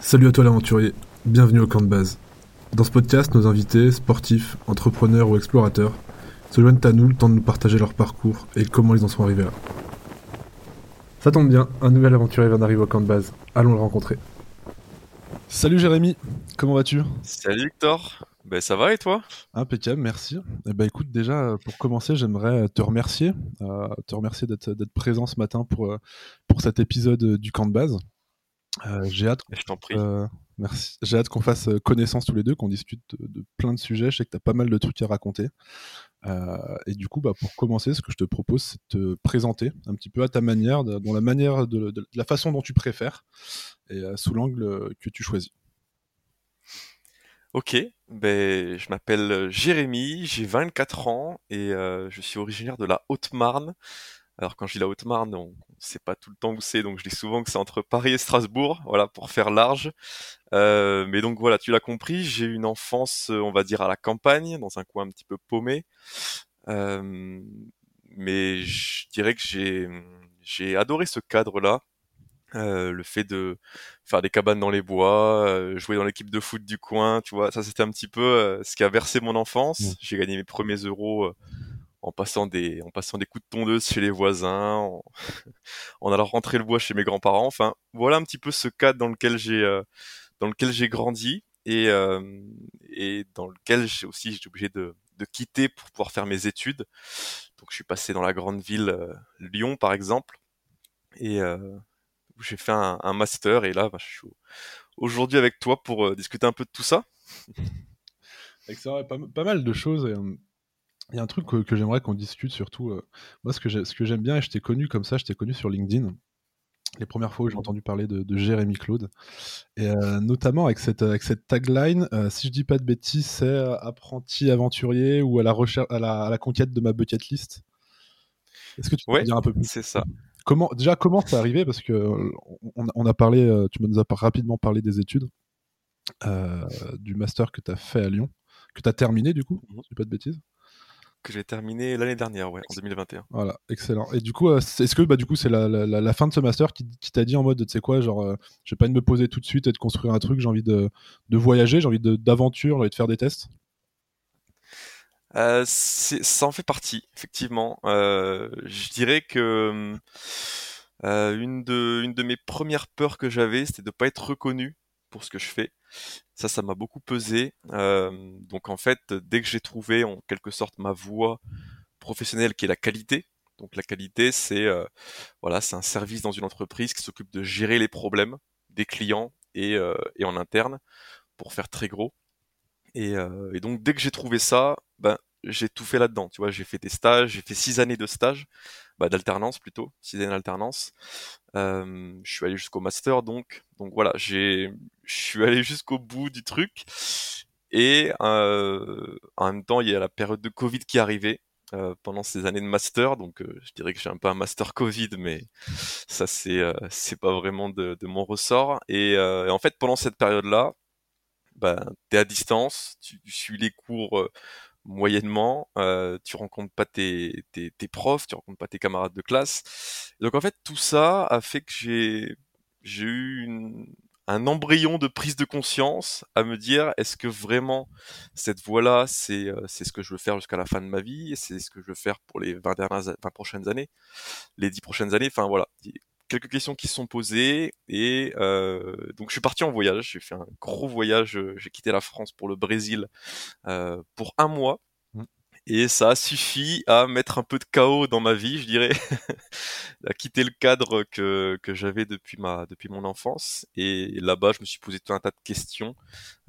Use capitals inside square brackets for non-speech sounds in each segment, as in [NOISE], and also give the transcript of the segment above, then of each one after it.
Salut à toi l'aventurier, bienvenue au camp de base. Dans ce podcast, nos invités, sportifs, entrepreneurs ou explorateurs, se joignent à nous le temps de nous partager leur parcours et comment ils en sont arrivés là. Ça tombe bien, un nouvel aventurier vient d'arriver au camp de base. Allons le rencontrer. Salut Jérémy, comment vas-tu? Salut Victor, ben ça va et toi? Impeccable, merci. Eh ben écoute, déjà pour commencer, j'aimerais te remercier, euh, te remercier d'être présent ce matin pour, euh, pour cet épisode du camp de base. Euh, j'ai hâte. Je t'en prie. merci. J'ai hâte qu'on fasse connaissance tous les deux, qu'on discute de, plein de sujets. Je sais que tu as pas mal de trucs à raconter. et du coup, bah, pour commencer, ce que je te propose, c'est de te présenter un petit peu à ta manière, dans la manière de, de la façon dont tu préfères et sous l'angle que tu choisis. Ok, ben, je m'appelle Jérémy, j'ai 24 ans et je suis originaire de la Haute-Marne. Alors quand je dis la Haute-Marne, on ne sait pas tout le temps où c'est, donc je dis souvent que c'est entre Paris et Strasbourg, voilà, pour faire large. mais donc voilà, tu l'as compris, j'ai eu une enfance, on va dire, à la campagne, dans un coin un petit peu paumé. mais je dirais que j'ai adoré ce cadre-là. Euh, le fait de faire des cabanes dans les bois, euh, jouer dans l'équipe de foot du coin, tu vois, ça c'était un petit peu euh, ce qui a versé mon enfance. Mmh. J'ai gagné mes premiers euros en passant des en passant des coups de tondeuse chez les voisins, en, [LAUGHS] en allant rentrer le bois chez mes grands-parents. Enfin, voilà un petit peu ce cadre dans lequel j'ai dans lequel j'ai grandi et et dans lequel j'ai aussi été obligé de de quitter pour pouvoir faire mes études. Donc je suis passé dans la grande ville Lyon par exemple et j'ai fait un, master et là, bah, je suis aujourd'hui avec toi pour euh, discuter un peu de tout ça. [LAUGHS] Excellent, pas, pas, mal de choses. Euh, il y a un truc que, j'aimerais qu'on discute surtout. Euh, moi, ce que j'aime bien, et je t'ai connu comme ça, je t'ai connu sur LinkedIn. Les premières fois où j'ai mmh. entendu parler de, Jérémy Claude. Et notamment avec cette, avec cette tagline, si je dis pas de bêtises, c'est apprenti aventurier ou à la, recherche, à la, à la conquête de ma bucket list. Est-ce que tu peux dire un peu plus? C'est ça. Comment, déjà, comment c'est arrivé? Parce que on, a parlé, euh, tu nous as rapidement parlé des études, euh, du master que tu as fait à Lyon, que tu as terminé du coup, mmh. si pas de bêtises que j'ai terminé l'année dernière, ouais, en 2021. Voilà, excellent. Et du coup, euh, est-ce que bah, du coup c'est la, fin de ce master qui, t'a dit en mode, tu sais quoi, genre, je vais pas me poser tout de suite et de construire un truc, j'ai envie de, de voyager, j'ai envie d'aventure, j'ai envie de faire des tests? Euh, ça en fait partie, effectivement. Euh, je dirais que euh, une, de, une de mes premières peurs que j'avais, c'était de pas être reconnu pour ce que je fais. Ça, ça m'a beaucoup pesé. Euh, donc en fait, dès que j'ai trouvé en quelque sorte ma voie professionnelle qui est la qualité, donc la qualité, c'est euh, voilà, c'est un service dans une entreprise qui s'occupe de gérer les problèmes des clients et, euh, et en interne pour faire très gros. Et, euh, et donc dès que j'ai trouvé ça, ben j'ai tout fait là-dedans. Tu vois, j'ai fait des stages, j'ai fait six années de stage, bah, d'alternance plutôt, six années d'alternance. Euh, je suis allé jusqu'au master, donc donc voilà, j'ai je suis allé jusqu'au bout du truc. Et euh, en même temps, il y a la période de Covid qui arrivait. Euh, pendant ces années de master, donc euh, je dirais que j'ai un peu un master Covid, mais ça c'est euh, c'est pas vraiment de, de, mon ressort. Et, et en fait, pendant cette période-là, ben, tu es à distance, tu, suis les cours euh, moyennement, euh, tu rencontres pas tes, tes, tes, profs, tu rencontres pas tes camarades de classe. Donc en fait, tout ça a fait que j'ai eu une, un embryon de prise de conscience à me dire est-ce que vraiment cette voie-là, c'est euh, c'est ce que je veux faire jusqu'à la fin de ma vie, c'est ce que je veux faire pour les 20 dernières 20 prochaines années, les 10 prochaines années, enfin voilà, quelques questions qui se sont posées et euh, donc je suis parti en voyage. J'ai fait un gros voyage. Euh, j'ai quitté la France pour le Brésil euh, pour un mois et ça a suffi à mettre un peu de chaos dans ma vie, je dirais, [LAUGHS] à quitter le cadre que, que j'avais depuis ma depuis mon enfance. Et là-bas, je me suis posé tout un tas de questions.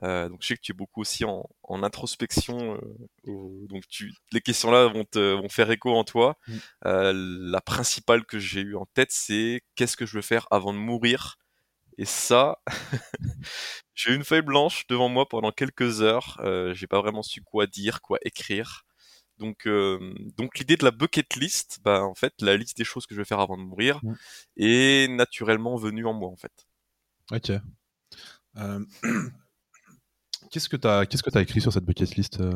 Euh, donc je sais que tu es beaucoup aussi en, en introspection, euh, donc tu, les questions-là vont te vont faire écho en toi. Mm. Euh, la principale que j'ai eue en tête, c'est qu'est-ce que je veux faire avant de mourir? Et ça, [LAUGHS] j'ai eu une feuille blanche devant moi pendant quelques heures. Euh, j'ai pas vraiment su quoi dire, quoi écrire. Donc, euh, donc l'idée de la bucket list, bah, en fait, la liste des choses que je vais faire avant de mourir mmh. est naturellement venue en moi, en fait. Ok. Euh, [CLEARS THROAT] qu'est-ce que tu as, qu'est-ce que as écrit sur cette bucket list euh?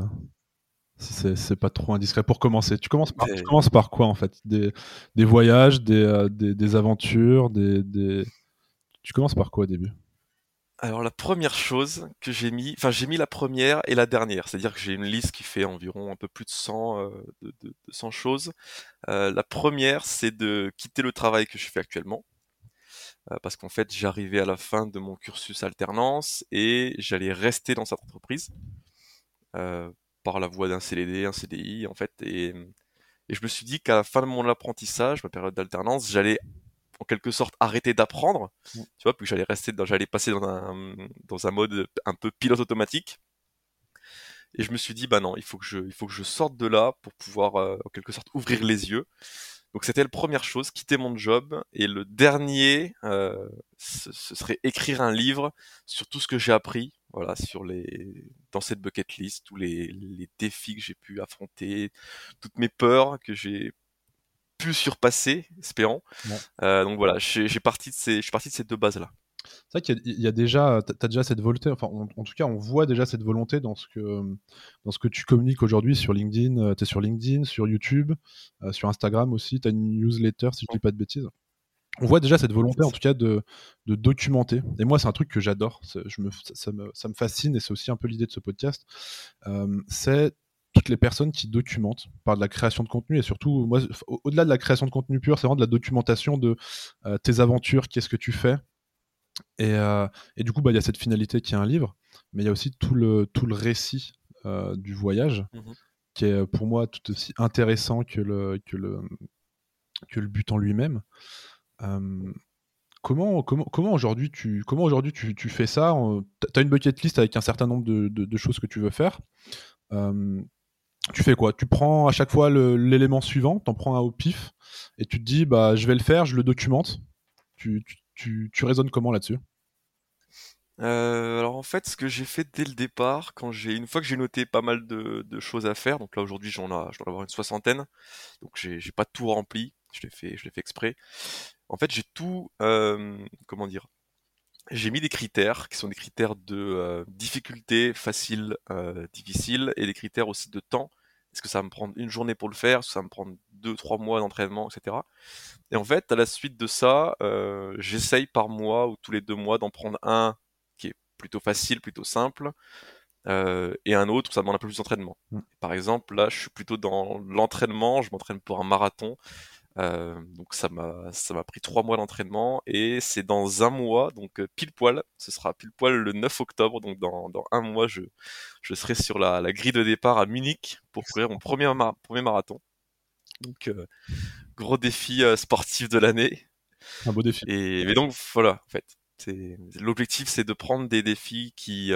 Si c'est pas trop indiscret pour commencer. Tu commences par, tu commences par quoi en fait? Des, des, voyages, des, des, des aventures, des, des, Tu commences par quoi au début? Alors la première chose que j'ai mis, enfin j'ai mis la première et la dernière, c'est-à-dire que j'ai une liste qui fait environ un peu plus de 100, euh, de, de, 100 choses. Euh, la première, c'est de quitter le travail que je fais actuellement, euh, parce qu'en fait j'arrivais à la fin de mon cursus alternance et j'allais rester dans cette entreprise par la voie d'un CDD, un CDI en fait, et, et je me suis dit qu'à la fin de mon apprentissage, ma période d'alternance, j'allais en quelque sorte arrêter d'apprendre, tu vois, puis j'allais rester dans, j'allais passer dans un, dans un mode un peu pilote automatique. Et je me suis dit, bah non, il faut que je, il faut que je sorte de là pour pouvoir, euh, en quelque sorte, ouvrir les yeux. Donc c'était la première chose, quitter mon job. Et le dernier, euh, ce, serait écrire un livre sur tout ce que j'ai appris, voilà, sur les, dans cette bucket list, tous les, les défis que j'ai pu affronter, toutes mes peurs que j'ai pu surpasser, espérons. Euh, donc voilà, j'ai parti de ces, je suis parti de ces deux bases-là. C'est vrai qu'il y, a déjà, tu as déjà cette volonté, enfin en tout cas on voit déjà cette volonté dans ce que, dans ce que tu communiques aujourd'hui sur LinkedIn, euh, tu es sur LinkedIn, sur YouTube, euh, sur Instagram aussi, tu as une newsletter si je dis pas de bêtises. On voit déjà cette volonté en tout cas de, de documenter. Et moi c'est un truc que j'adore, je me, ça, me, ça, me, fascine et c'est aussi un peu l'idée de ce podcast. c'est toutes les personnes qui documentent par de la création de contenu et surtout, moi, au-delà de la création de contenu pur, c'est vraiment de la documentation de euh, tes aventures, qu'est-ce que tu fais. Et, euh, et du coup, bah, il y a cette finalité qui est un livre, mais il y a aussi tout le, tout le récit euh, du voyage, mmh qui est pour moi tout aussi intéressant que le, que le, que le but en lui-même. comment, comment, comment aujourd'hui tu, comment aujourd'hui tu, tu, fais ça Tu as une bucket list avec un certain nombre de, de, choses que tu veux faire tu fais quoi? Tu prends à chaque fois l'élément suivant, t'en prends un au pif, et tu te dis, bah, je vais le faire, je le documente. Tu, tu, tu, raisonnes comment là-dessus? Euh, alors en fait, ce que j'ai fait dès le départ, quand j'ai une fois que j'ai noté pas mal de, choses à faire, donc là aujourd'hui j'en ai, dois une soixantaine, donc j'ai pas tout rempli, je l'ai fait, exprès. En fait, j'ai tout, euh, comment dire, j'ai mis des critères qui sont des critères de euh, difficulté, facile, difficile, et des critères aussi de temps. Est-ce que ça va me prendre une journée pour le faire? Est-ce que ça va me prendre deux, trois mois d'entraînement, etc. Et en fait, à la suite de ça, euh, j'essaye par mois ou tous les deux mois d'en prendre un qui est plutôt facile, plutôt simple, euh, et un autre où ça demande un peu plus d'entraînement. Mmh. Par exemple, là, je suis plutôt dans l'entraînement, je m'entraîne pour un marathon. Euh, donc ça m'a ça m'a pris trois mois d'entraînement et c'est dans un mois donc euh, pile poil ce sera pile poil le 9 octobre donc dans, dans un mois je je serai sur la, la grille de départ à Munich pour courir mon premier premier marathon. Donc euh, gros défi sportif de l'année. Un beau défi. Et mais donc voilà en fait l'objectif c'est de prendre des défis qui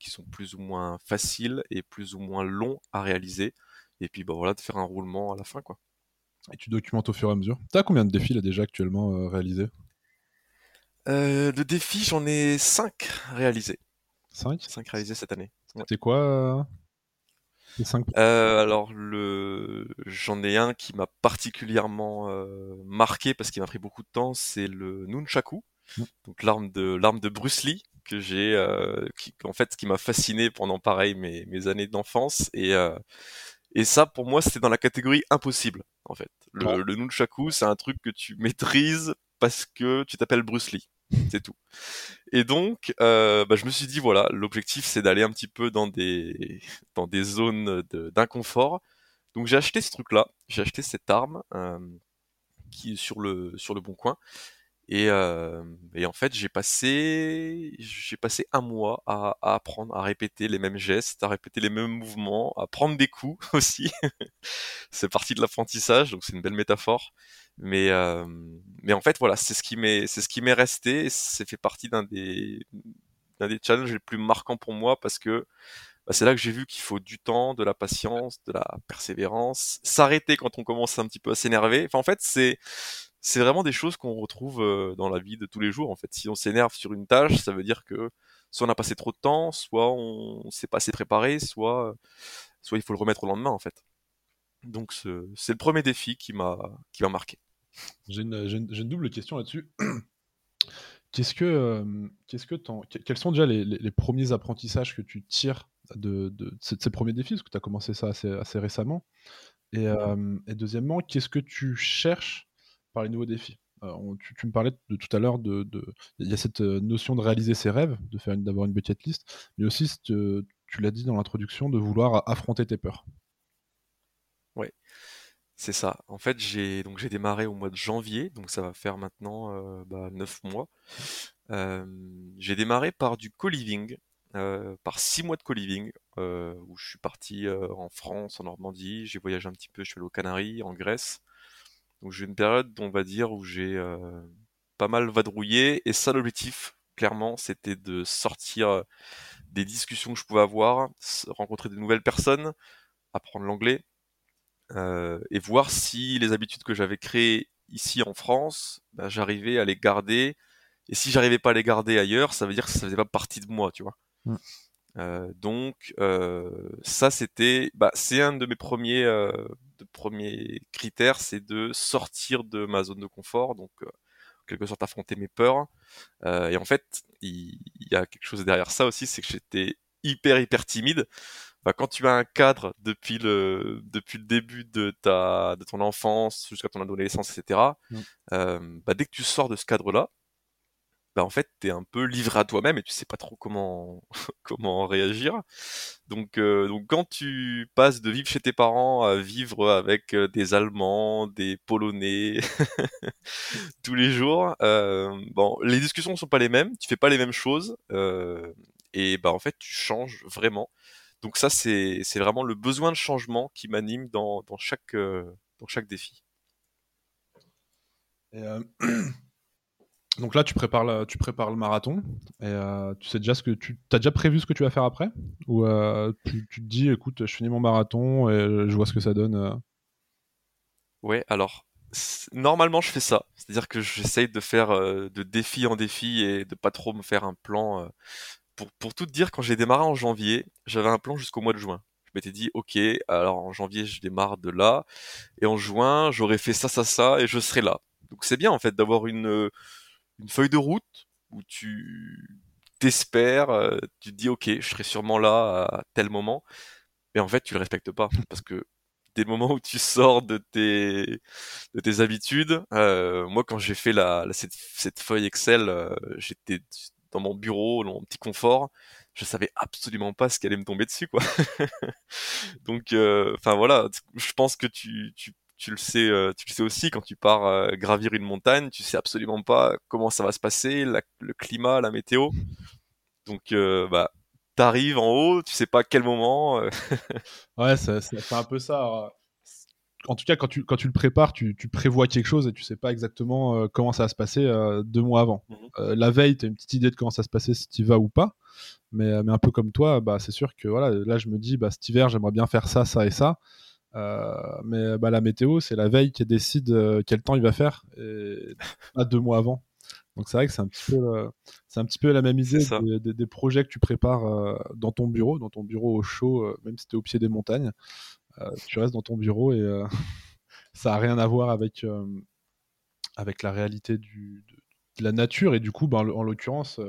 qui sont plus ou moins faciles et plus ou moins longs à réaliser. Et puis bah voilà de faire un roulement à la fin quoi et tu documentes au fur et à mesure. T'as combien de défis là déjà actuellement euh, réalisés? Euh, De défis, j'en ai 5 réalisés. 5 5 réalisés cette année. C'est quoi euh, les 5 euh, Alors, le... j'en ai un qui m'a particulièrement marqué parce qu'il m'a pris beaucoup de temps, c'est le Nunchaku, mm. donc l'arme de, l'arme de Bruce Lee que j'ai, qui, en fait, qui m'a fasciné pendant pareil mes, mes années d'enfance et et ça, pour moi, c'était dans la catégorie impossible, en fait. Le, le nunchaku, c'est un truc que tu maîtrises parce que tu t'appelles Bruce Lee. [LAUGHS] C'est tout. Et donc, euh, bah, je me suis dit, voilà, l'objectif, c'est d'aller un petit peu dans des, dans des zones d'inconfort. Donc, j'ai acheté ce truc-là. J'ai acheté cette arme euh, qui est sur le, sur le bon coin. Et, et en fait, j'ai passé, j'ai passé un mois à, à, apprendre à répéter les mêmes gestes, à répéter les mêmes mouvements, à prendre des coups [LAUGHS] aussi. c'est partie de l'apprentissage, donc c'est une belle métaphore. Mais, mais en fait, voilà, c'est ce qui m'est, c'est ce qui m'est resté. C'est fait partie d'un des, d'un des challenges les plus marquants pour moi parce que bah, c'est là que j'ai vu qu'il faut du temps, de la patience, de la persévérance, s'arrêter quand on commence un petit peu à s'énerver. Enfin, en fait, c'est c'est vraiment des choses qu'on retrouve euh, dans la vie de tous les jours. En fait, si on s'énerve sur une tâche, ça veut dire que soit on a passé trop de temps, soit on s'est pas assez préparé, soit soit il faut le remettre au lendemain en fait. Donc c'est le premier défi qui m'a qui m'a marqué. J'ai une, une, double question là-dessus. [CLEARS THROAT] Qu'est-ce que, qu'est-ce que quels sont déjà les, les, premiers apprentissages que tu tires de, de, ces premiers défis, parce que tu as commencé ça assez, assez récemment. Et, et deuxièmement, qu'est-ce que tu cherches par les nouveaux défis tu, me parlais de, tout à l'heure de, il y a cette notion de réaliser ses rêves, de faire d'avoir une bucket list, mais aussi tu l'as dit dans l'introduction de vouloir affronter tes peurs. Oui, c'est ça. En fait, j'ai donc j'ai démarré au mois de janvier, donc ça va faire maintenant euh, bah, 9 mois. j'ai démarré par du co-living, par 6 mois de co-living, où je suis parti en France, en Normandie, j'ai voyagé un petit peu, je suis allé aux Canaries, en Grèce. Donc j'ai une période, on va dire, où j'ai euh, pas mal vadrouillé. Et ça, l'objectif, clairement, c'était de sortir euh, des discussions que je pouvais avoir, rencontrer de nouvelles personnes, apprendre l'anglais, euh, et voir si les habitudes que j'avais créées ici en France, ben, j'arrivais à les garder. Et si j'arrivais pas à les garder ailleurs, ça veut dire que ça faisait pas partie de moi, tu vois. Mmh. Euh, donc euh, ça c'était, bah, c'est un de mes premiers, euh, de premiers critères, c'est de sortir de ma zone de confort, donc en quelque sorte affronter mes peurs. et en fait, il, y a quelque chose derrière ça aussi, c'est que j'étais hyper hyper timide. Bah, quand tu as un cadre depuis le depuis le début de ta de ton enfance jusqu'à ton adolescence, etc. Mmh. bah, dès que tu sors de ce cadre-là, bah, en fait, tu es un peu livré à toi-même et tu sais pas trop comment, [LAUGHS] comment réagir. Donc, euh, donc, quand tu passes de vivre chez tes parents à vivre avec euh, des Allemands, des Polonais, [LAUGHS] tous les jours, euh, bon, les discussions ne sont pas les mêmes, tu fais pas les mêmes choses, et bah, en fait, tu changes vraiment. Donc ça, c'est vraiment le besoin de changement qui m'anime dans, dans, chaque, dans chaque défi. [CLEARS THROAT] Donc là, tu prépares le, marathon et euh, tu sais déjà ce que tu as déjà prévu ce que tu vas faire après ou euh, tu, te dis écoute, je finis mon marathon et je vois ce que ça donne. Euh? Ouais, alors normalement je fais ça, c'est-à-dire que j'essaye de faire de défi en défi et de pas trop me faire un plan. Pour, pour tout te dire, quand j'ai démarré en janvier, j'avais un plan jusqu'au mois de juin. Je m'étais dit, ok, alors en janvier je démarre de là, et en juin j'aurais fait ça, ça, ça, et je serai là. Donc c'est bien en fait d'avoir une une feuille de route où tu t'espères, euh, tu te dis ok, je serai sûrement là à tel moment, mais en fait tu le respectes pas [LAUGHS] parce que des moments où tu sors de tes de tes habitudes, euh, moi quand j'ai fait la, cette, feuille Excel, euh, j'étais dans mon bureau, dans mon petit confort, je savais absolument pas ce qui allait me tomber dessus quoi. [LAUGHS] Donc enfin voilà, je pense que tu, tu tu le sais, euh, tu le sais aussi quand tu pars euh, gravir une montagne, tu sais absolument pas comment ça va se passer, le climat, la météo. Donc, euh, bah, t'arrives en haut, tu sais pas à quel moment. [LAUGHS] ouais, c'est un peu ça. En tout cas, quand tu, quand tu le prépares, tu, tu prévois quelque chose et tu sais pas exactement comment ça va se passer deux mois avant. Mhm. la veille, tu as une petite idée de comment ça se passer si tu vas ou pas. Mais, mais un peu comme toi, bah, c'est sûr que voilà, là, je me dis, bah, cet hiver, j'aimerais bien faire ça, ça et ça. Euh, mais bah, la météo, c'est la veille qui décide euh, quel temps il va faire, et [LAUGHS] pas deux mois avant. Donc c'est vrai que c'est un petit peu, euh, c'est un petit peu la même idée des, projets que tu prépares dans ton bureau, dans ton bureau au chaud, même si tu es au pied des montagnes. tu restes dans ton bureau et [LAUGHS] ça a rien à voir avec, avec la réalité du, de, la nature et du coup, bah, en, l'occurrence,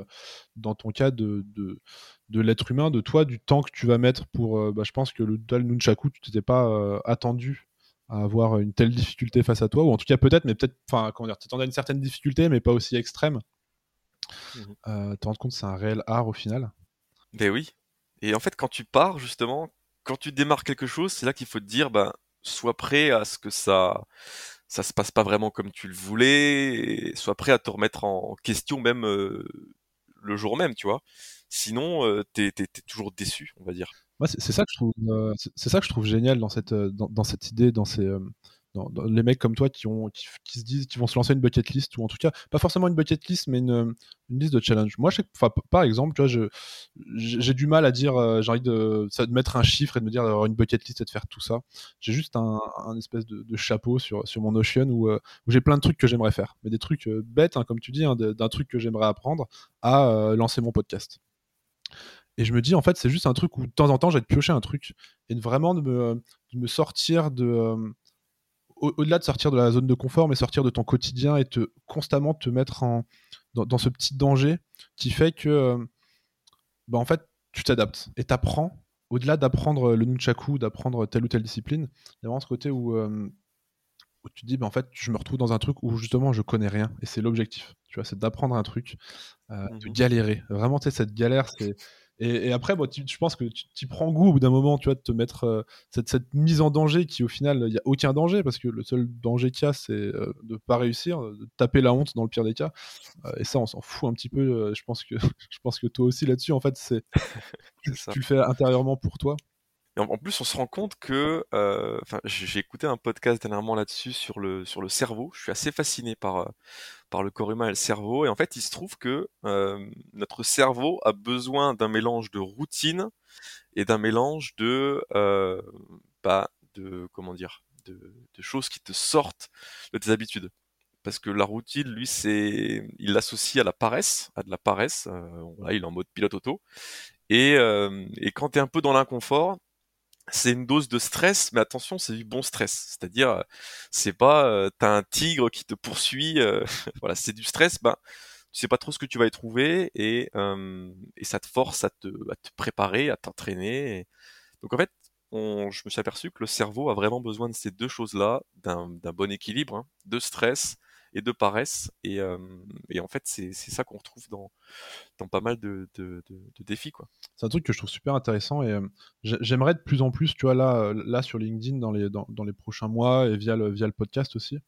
dans ton cas de, de, de l'être humain, de toi, du temps que tu vas mettre pour. Bah, je pense que le Dal Nunchaku, tu t'étais pas euh, attendu à avoir une telle difficulté face à toi, ou en tout cas peut-être, mais peut-être, enfin, comment dire, tu t'attendais à une certaine difficulté, mais pas aussi extrême. Mmh euh, te rends compte c'est un réel art au final. Ben oui. Et en fait, quand tu pars, justement, quand tu démarres quelque chose, c'est là qu'il faut te dire, ben, sois prêt à ce que ça ça se passe pas vraiment comme tu le voulais, et sois prêt à te remettre en question même le jour même, tu vois. Sinon, euh, t'es es, toujours déçu, on va dire. c'est ça que je trouve, euh, c'est ça que je trouve génial dans cette, euh, dans, cette idée, dans ces, les mecs comme toi qui, ont, qui, se disent qu'ils vont se lancer une bucket list, ou en tout cas, pas forcément une bucket list, mais une, une liste de challenge. Moi, je par exemple, tu vois, j'ai du mal à dire, j'ai envie de, de, mettre un chiffre et de me dire d'avoir une bucket list et de faire tout ça. J'ai juste un, un espèce de, chapeau sur, sur mon Notion où, où j'ai plein de trucs que j'aimerais faire, mais des trucs bêtes, hein, comme tu dis, hein, d'un truc que j'aimerais apprendre à lancer mon podcast. Et je me dis, en fait, c'est juste un truc où de temps en temps, j'ai de piocher un truc et de vraiment de me, de me sortir de. Euh, au-delà de sortir de la zone de confort, mais sortir de ton quotidien et te constamment te mettre en, dans, ce petit danger qui fait que, euh, bah, en fait, tu t'adaptes et t'apprends au-delà d'apprendre le nunchaku, d'apprendre telle ou telle discipline, il y a vraiment ce côté où, où tu te dis, bah, en fait, je me retrouve dans un truc où justement je connais rien. Et c'est l'objectif. Tu vois, c'est d'apprendre un truc, euh, de Mmh galérer. Vraiment, tu sais, cette galère, c'est. Et, et après, tu- je pense que tu prends goût au bout d'un moment, tu vois, de te mettre euh, cette, cette mise en danger qui, au final, il n'y a aucun danger parce que le seul danger qu'il y a, c'est euh, de pas réussir, de taper la honte dans le pire des cas. Euh, et ça, on s'en fout un petit peu. euh, je pense que, [LAUGHS] je pense que toi aussi là-dessus, en fait, c'est [LAUGHS] tu le fais intérieurement pour toi. Et en, plus, on se rend compte que, euh, enfin, j'ai j'ai écouté un podcast dernièrement là-dessus sur le sur le cerveau. Je suis assez fasciné par euh, par le corps humain et le cerveau. Et en fait, il se trouve que euh, notre cerveau a besoin d'un mélange de routine et d'un mélange de euh, bah, de comment dire de, de choses qui te sortent de tes habitudes. Parce que la routine, lui, c'est, il l'associe à la paresse, à de la paresse. Euh, là, il est en mode pilote auto. Et, euh, et quand tu es un peu dans l'inconfort, c'est une dose de stress, mais attention, c'est du bon stress. C'est-à-dire, euh, c'est pas, euh, t'as un tigre qui te poursuit, euh, [LAUGHS] voilà, c'est du stress, ben, tu sais pas trop ce que tu vas y trouver et, euh, et ça te force à te, à te préparer, à t'entraîner. Donc en fait, on, je me suis aperçu que le cerveau a vraiment besoin de ces deux choses-là, d'un d'un bon équilibre, hein, de stress et de paresse. Et, et en fait, c'est ça qu'on retrouve dans, dans pas mal de, de, de, de défis. C'est un truc que je trouve super intéressant et j'ai- j'aimerais de plus en plus, tu vois, là, euh, là sur LinkedIn dans les, dans, dans les prochains mois et via le, via le podcast aussi.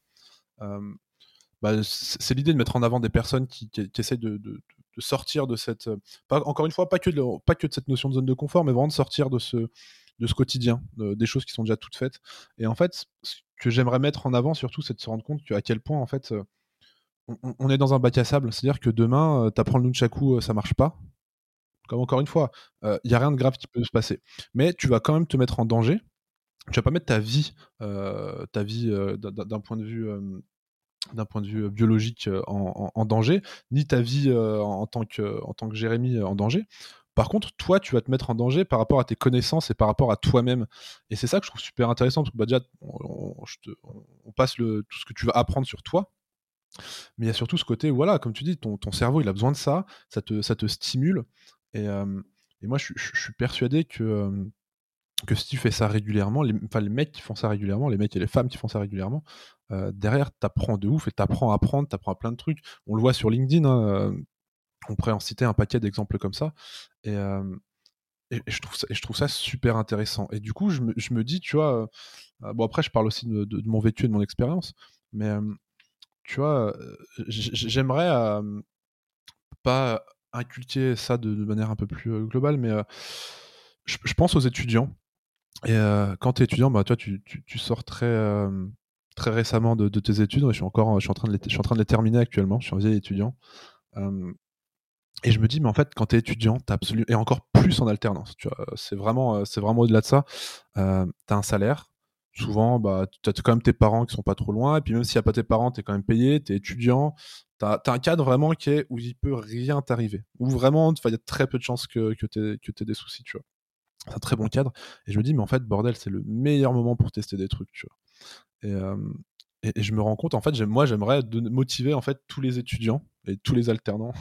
bah, c'est l'idée de mettre en avant des personnes qui, qui, qui essayent de, de- sortir de cette. encore une fois, pas que, de, pas que de cette notion de zone de confort, mais vraiment de sortir de ce, de ce quotidien, de- des choses qui sont déjà toutes faites. Et en fait, ce que j'aimerais mettre en avant surtout, c'est de se rendre compte à quel point, en fait, euh, on, est dans un bac à sable. C'est-à-dire que demain, tu apprends le nunchaku, euh, ça marche pas. Comme encore une fois, il n'y a rien de grave qui peut se passer. Mais tu vas quand même te mettre en danger. Tu vas pas mettre ta vie, euh, ta vie euh, d'un- point de vue. euh, d'un point de vue euh, biologique euh, en, danger, ni ta vie euh, en, tant que, en tant que Jérémy euh, en danger. Par contre, toi, tu vas te mettre en danger par rapport à tes connaissances et par rapport à toi-même. Et c'est ça que je trouve super intéressant, parce que bah, on, passe tout ce que tu vas apprendre sur toi, mais il y a surtout ce côté, voilà, comme tu dis, ton, cerveau, il a besoin de ça, ça te, stimule. Et, euh, et moi, je, suis persuadé que, euh, que si tu fais ça régulièrement, les, enfin, les mecs qui font ça régulièrement, les mecs et les femmes qui font ça régulièrement, euh, derrière, t'apprends de ouf et t'apprends à apprendre, t'apprends à plein de trucs. On le voit sur LinkedIn, hein, on pourrait en citer un paquet d'exemples comme ça. Et, je trouve ça, super intéressant. Et du coup, je me, dis, tu vois, bon, après, je parle aussi de, mon vécu et de mon expérience, mais tu vois, j'aimerais pas inculquer ça de, manière un peu plus globale, mais je, pense aux étudiants. Et quand tu es étudiant, bah, toi, tu, sors très, très récemment de, tes études. Je suis encore, je suis en train de les, je suis en train de les terminer actuellement. Je suis un vieil étudiant. Et je me dis, mais en fait, quand tu es étudiant, t'as absolument, et encore plus en alternance, tu vois, c'est vraiment, euh, c'est vraiment au-delà de ça. Euh, tu as un salaire. Souvent, bah, tu as quand même tes parents qui sont pas trop loin. Et puis, même s'il n'y a pas tes parents, tu es quand même payé, tu es étudiant. Tu as, un cadre vraiment qui est où il peut rien t'arriver. Où vraiment, il y a très peu de chances que, que tu aies, des soucis, tu vois. C'est un très bon cadre. Et je me dis, mais en fait, bordel, c'est le meilleur moment pour tester des trucs, tu vois. Et, euh, et, je me rends compte, en fait, moi, j'aimerais motiver en fait tous les étudiants et tous les alternants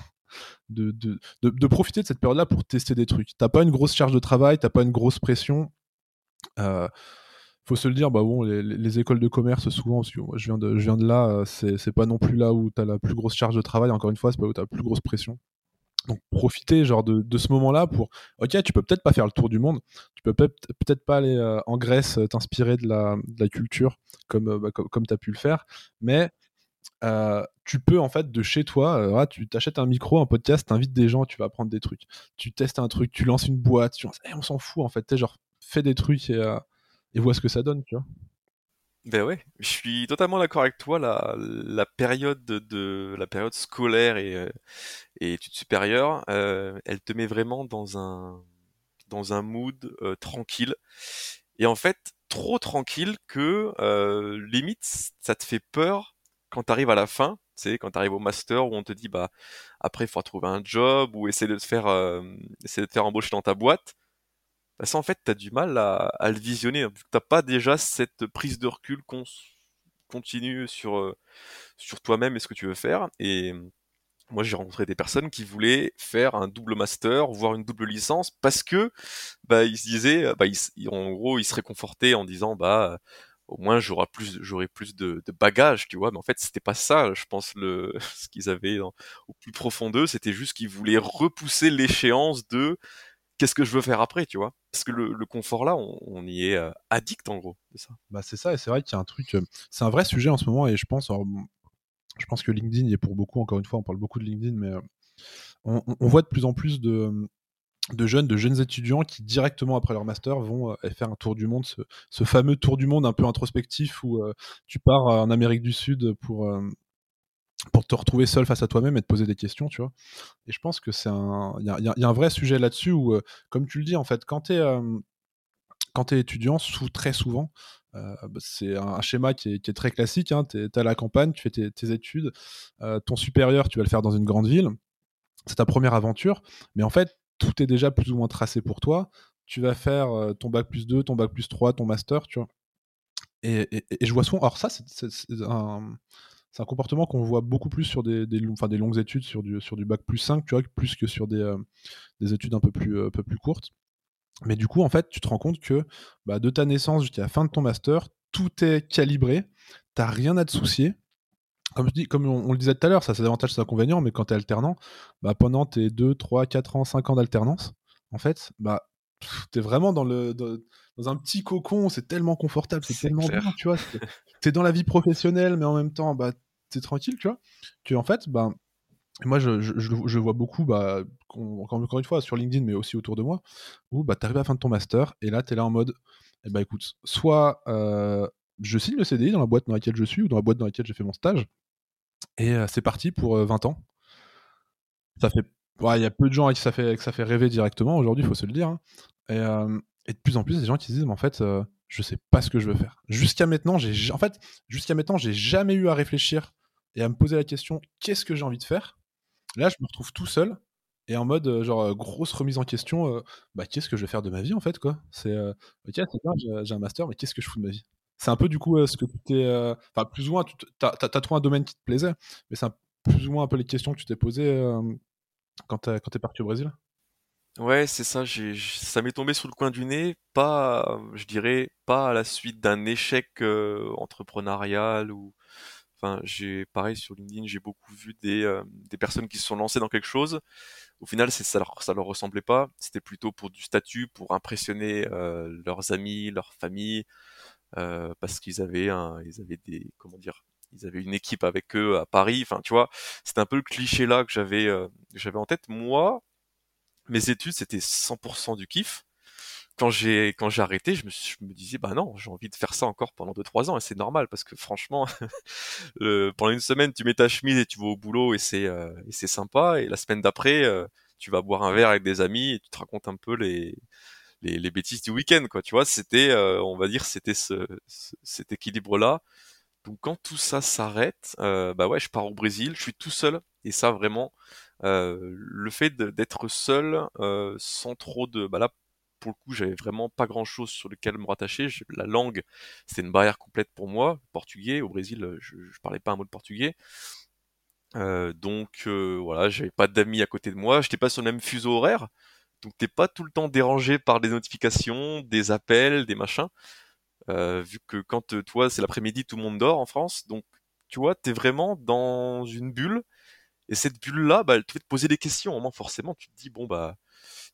de, de, de, profiter de cette période-là pour tester des trucs. T'as pas une grosse charge de travail, t'as pas une grosse pression. Euh, faut se le dire, bah bon, les, les, écoles de commerce, souvent, parce moi, je viens de, je viens de là, c'est pas non plus là où t'as la plus grosse charge de travail, encore une fois, c'est pas où t'as la plus grosse pression. Donc profiter genre de, de ce moment-là pour ok tu peux peut-être pas faire le tour du monde tu peux peut-être pas aller euh, en Grèce euh, t'inspirer de la, de la, culture comme euh, bah, comme, comme tu as pu le faire mais euh, tu peux en fait de chez toi ah, tu t'achètes un micro un podcast t'invites des gens tu vas apprendre des trucs tu testes un truc tu lances une boîte tu hey, on s'en fout en fait t'es genre fais des trucs et, euh, et vois ce que ça donne tu vois ben ouais, je suis totalement d'accord avec toi. La, période de, la période scolaire et, et études supérieures, euh, elle te met vraiment dans un dans un mood euh, tranquille. Et en fait, trop tranquille que euh, limite ça te fait peur quand t'arrives à la fin. Tu sais, quand t'arrives au master où on te dit bah après il faut trouver un job ou essayer de te faire euh, essayer de te faire embaucher dans ta boîte bah ça en fait t'as du mal à, le visionner t'as pas déjà cette prise de recul qu'on continue sur sur toi-même et ce que tu veux faire et moi j'ai rencontré des personnes qui voulaient faire un double master, voire une double licence, parce que bah ils se disaient, bah en gros ils seraient confortés en disant bah au moins j'aurai plus de, bagages tu vois. Mais en fait c'était pas ça je pense le [LAUGHS] ce qu'ils avaient au plus profond d'eux. C'était juste qu'ils voulaient repousser l'échéance de qu'est-ce que je veux faire après tu vois. Parce que le, confort là on, y est euh, addict en gros c'est ça. Bah c'est ça et c'est vrai qu'il y a un truc euh, c'est un vrai sujet en ce moment et je pense je pense que LinkedIn est pour beaucoup encore une fois on parle beaucoup de LinkedIn mais euh, on, voit de plus en plus de de jeunes, de jeunes étudiants qui directement après leur master vont euh, faire un tour du monde, ce, fameux tour du monde un peu introspectif où euh, tu pars en Amérique du Sud pour euh, pour te retrouver seul face à toi-même et te poser des questions, tu vois. Et je pense que c'est un, y, a, un vrai sujet là-dessus où, comme tu le dis, en fait, quand tu es étudiant, très souvent, bah, c'est un, schéma qui est, très classique. Hein, tu es, à la campagne, tu fais tes, tes études, ton supérieur, tu vas le faire dans une grande ville. C'est ta première aventure, mais en fait, tout est déjà plus ou moins tracé pour toi. Tu vas faire euh, ton bac plus 2, ton bac plus 3, ton master, tu vois. Et, je vois souvent. Alors, ça, c'est un, un, comportement qu'on voit beaucoup plus sur des, des, longues études, sur du, sur du bac plus 5, tu vois, plus que sur des, euh, des études un peu, plus, euh, peu plus courtes. Mais du coup, en fait, tu te rends compte que bah, de ta naissance jusqu'à la fin de ton master, tout est calibré, tu n'as rien à te soucier comme, je dis, comme on, le disait tout à l'heure, ça c'est davantage c'est inconvénient, mais quand tu es alternant, bah, pendant tes 2, 3, 4 ans, 5 ans d'alternance, en fait, bah, tu es vraiment dans, le, dans, un petit cocon, c'est tellement confortable, c'est tellement bien, tu vois. Tu es dans la vie professionnelle, mais en même temps, bah, tu es tranquille, tu vois. Que en fait, bah, moi, je, je, je, vois beaucoup, bah, encore, encore une fois, sur LinkedIn, mais aussi autour de moi, où bah, tu arrives à la fin de ton master, et là, tu es là en mode, eh bah, écoute, soit euh, je signe le CDI dans la boîte dans laquelle je suis, ou dans la boîte dans laquelle j'ai fait mon stage, et c'est parti pour 20 ans. Ça fait, il y a peu de gens à qui ça fait, ça fait rêver directement aujourd'hui, il faut se le dire. Hein. Et, et, de plus en plus, des gens qui se disent, mais en fait, je sais pas ce que je veux faire. Jusqu'à maintenant, j'ai, en fait, jamais eu à réfléchir et à me poser la question, qu'est-ce que j'ai envie de faire? Là, je me retrouve tout seul et en mode genre grosse remise en question. bah, qu'est-ce que je vais faire de ma vie en fait quoi? C'est j'ai un master, mais qu'est-ce que je fous de ma vie? C'est un peu du coup ce que tu t'es. Enfin, plus ou moins, tu as, trouvé un domaine qui te plaisait, mais c'est plus ou moins un peu les questions que tu t'es posées quand tu es parti au Brésil? Ouais, c'est ça, ça m'est tombé sous le coin du nez, pas, je dirais, pas à la suite d'un échec entrepreneurial ou. Enfin, j'ai, pareil, sur LinkedIn, j'ai beaucoup vu des, personnes qui se sont lancées dans quelque chose. Au final, ça, leur, leur ressemblait pas. C'était plutôt pour du statut, pour impressionner leurs amis, leur famille, euh, parce qu'ils avaient un, ils avaient des, comment dire, ils avaient une équipe avec eux à Paris. Enfin, tu vois, c'était un peu le cliché là que j'avais, euh, j'avais en tête. Moi, mes études, c'était 100% du kiff. Quand j'ai quand j'ai arrêté, je me, je me disais bah non, j'ai envie de faire ça encore pendant 2-3 ans et c'est normal parce que franchement, [LAUGHS] pendant une semaine tu mets ta chemise et tu vas au boulot et c'est euh, et c'est sympa et la semaine d'après tu vas boire un verre avec des amis et tu te racontes un peu les les, bêtises du week-end, quoi. Tu vois, c'était, euh, on va dire, c'était ce, cet équilibre-là. Donc quand tout ça s'arrête, euh, bah ouais, je pars au Brésil, je suis tout seul. Et ça, vraiment, euh, le fait d'être seul, sans trop de, bah là, pour le coup, j'avais vraiment pas grand-chose sur lequel me rattacher. La langue, c'était une barrière complète pour moi. Portugais, au Brésil, je, je parlais pas un mot de portugais. donc voilà, j'avais pas d'amis à côté de moi, j'étais pas sur le même fuseau horaire, donc t'es pas tout le temps dérangé par des notifications, des appels, des machins. Euh, vu que quand euh, toi c'est l'après-midi, tout le monde dort en France, donc tu vois, t'es vraiment dans une bulle. Et cette bulle-là, bah, elle te fait te poser des questions. Au moins, forcément, tu te dis bon bah,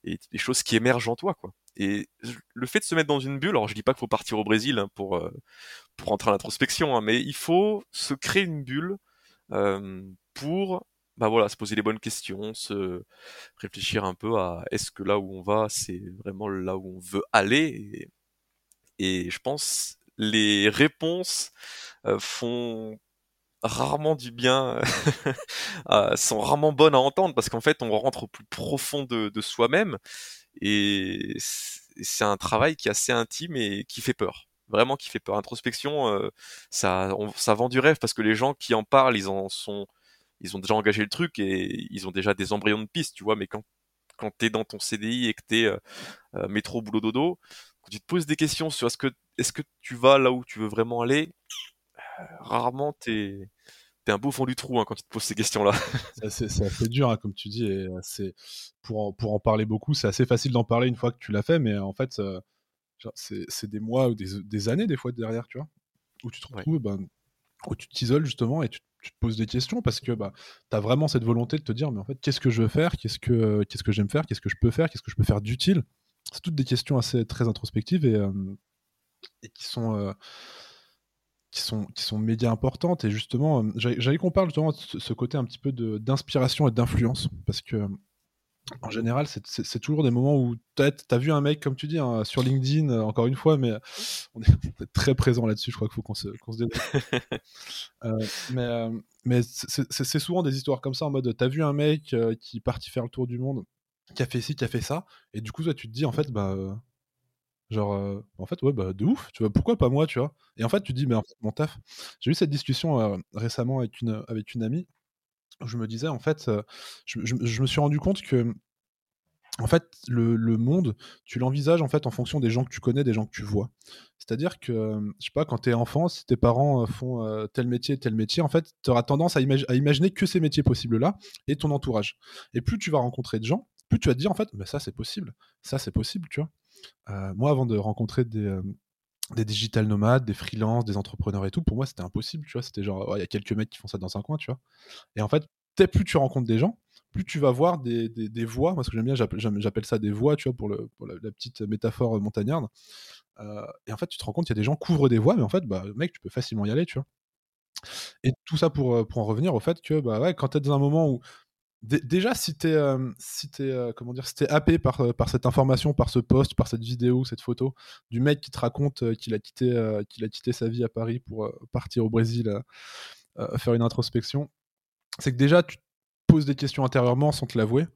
et des choses qui émergent en toi, quoi. Et le fait de se mettre dans une bulle, alors je dis pas qu'il faut partir au Brésil hein, pour euh, pour entrer à l'introspection, hein, mais il faut se créer une bulle pour bah voilà, se poser les bonnes questions, se réfléchir un peu à est-ce que là où on va, c'est vraiment là où on veut aller. Et, je pense les réponses euh, font rarement du bien, [LAUGHS] sont rarement bonnes à entendre parce qu'en fait on rentre au plus profond de, soi-même et c'est un travail qui est assez intime et qui fait peur vraiment qui fait peur. Introspection, euh, ça, ça vend du rêve parce que les gens qui en parlent, ils en sont ils ont déjà engagé le truc et ils ont déjà des embryons de piste, tu vois. Mais quand, quand t'es dans ton CDI et que t'es euh, euh, métro, boulot, dodo, quand tu te poses des questions sur est-ce que, est-ce que tu vas là où tu veux vraiment aller, euh, rarement t'es, un beau fond du trou hein, quand tu te poses ces questions-là. [LAUGHS] c'est assez, dur, hein, comme tu dis, et c'est pour en, pour en parler beaucoup, c'est assez facile d'en parler une fois que tu l'as fait, mais en fait, c'est des mois ou des, des, années des fois derrière, tu vois, où tu te retrouves, ben, où tu t'isoles justement et tu, te poses des questions parce que bah, tu as vraiment cette volonté de te dire, mais en fait, qu'est-ce que je veux faire? Qu'est-ce que, qu'est-ce que j'aime faire? Qu'est-ce que je peux faire? Qu'est-ce que je peux faire d'utile? C'est toutes des questions assez très introspectives et, et qui sont qui sont, qui sont médias importantes. Et justement, j'avais qu'on parle justement de ce côté un petit peu d'inspiration et d'influence. Parce que en général, c'est toujours des moments où tu as, vu un mec, comme tu dis, hein, sur LinkedIn, euh, encore une fois, mais [LAUGHS] on est, très présent là-dessus. Je crois qu'il faut qu'on se, qu se [LAUGHS] euh, mais euh, mais c'est souvent des histoires comme ça, en mode, tu as vu un mec qui est parti faire le tour du monde, qui a fait ci, qui a fait ça, et du coup, toi, tu te dis, en fait, bah. Genre, en fait, ouais, bah, de ouf, tu vois, pourquoi pas moi, tu vois? Et en fait, tu te dis, mais en fait, mon taf. J'ai eu cette discussion récemment avec une, avec une amie je me disais, en fait, je, me suis rendu compte que, en fait, le, monde, tu l'envisages en fait en fonction des gens que tu connais, des gens que tu vois. C'est-à-dire que, je sais pas, quand tu es enfant, si tes parents font tel métier, tel métier, en fait, tu auras tendance à, imaginer que ces métiers possibles-là et ton entourage. Et plus tu vas rencontrer de gens, plus tu vas te dire, en fait, bah, ça c'est possible, ça c'est possible, tu vois. moi, avant de rencontrer des, des digital nomades, des freelances, des entrepreneurs et tout, pour moi, c'était impossible, tu vois. C'était genre, il y a quelques mecs qui font ça dans un coin, tu vois. Et en fait, plus tu rencontres des gens, plus tu vas voir des, des, voix. Moi, ce que j'aime bien, j'appelle ça des voix, tu vois, pour, la, petite métaphore euh, montagnarde. Euh, et en fait, tu te rends compte qu'il y a des gens qui couvrent des voies, mais en fait, bah, mec, tu peux facilement y aller, tu vois. Et tout ça pour, euh, pour en revenir au fait que, bah ouais, quand tu es dans un moment où déjà, si t'es euh, si es, comment dire, si happé par, par cette information, par ce post, par cette vidéo, cette photo du mec qui te raconte qu'il a quitté a quitté sa vie à Paris pour partir au Brésil faire une introspection, c'est que déjà tu te poses des questions intérieurement sans te l'avouer,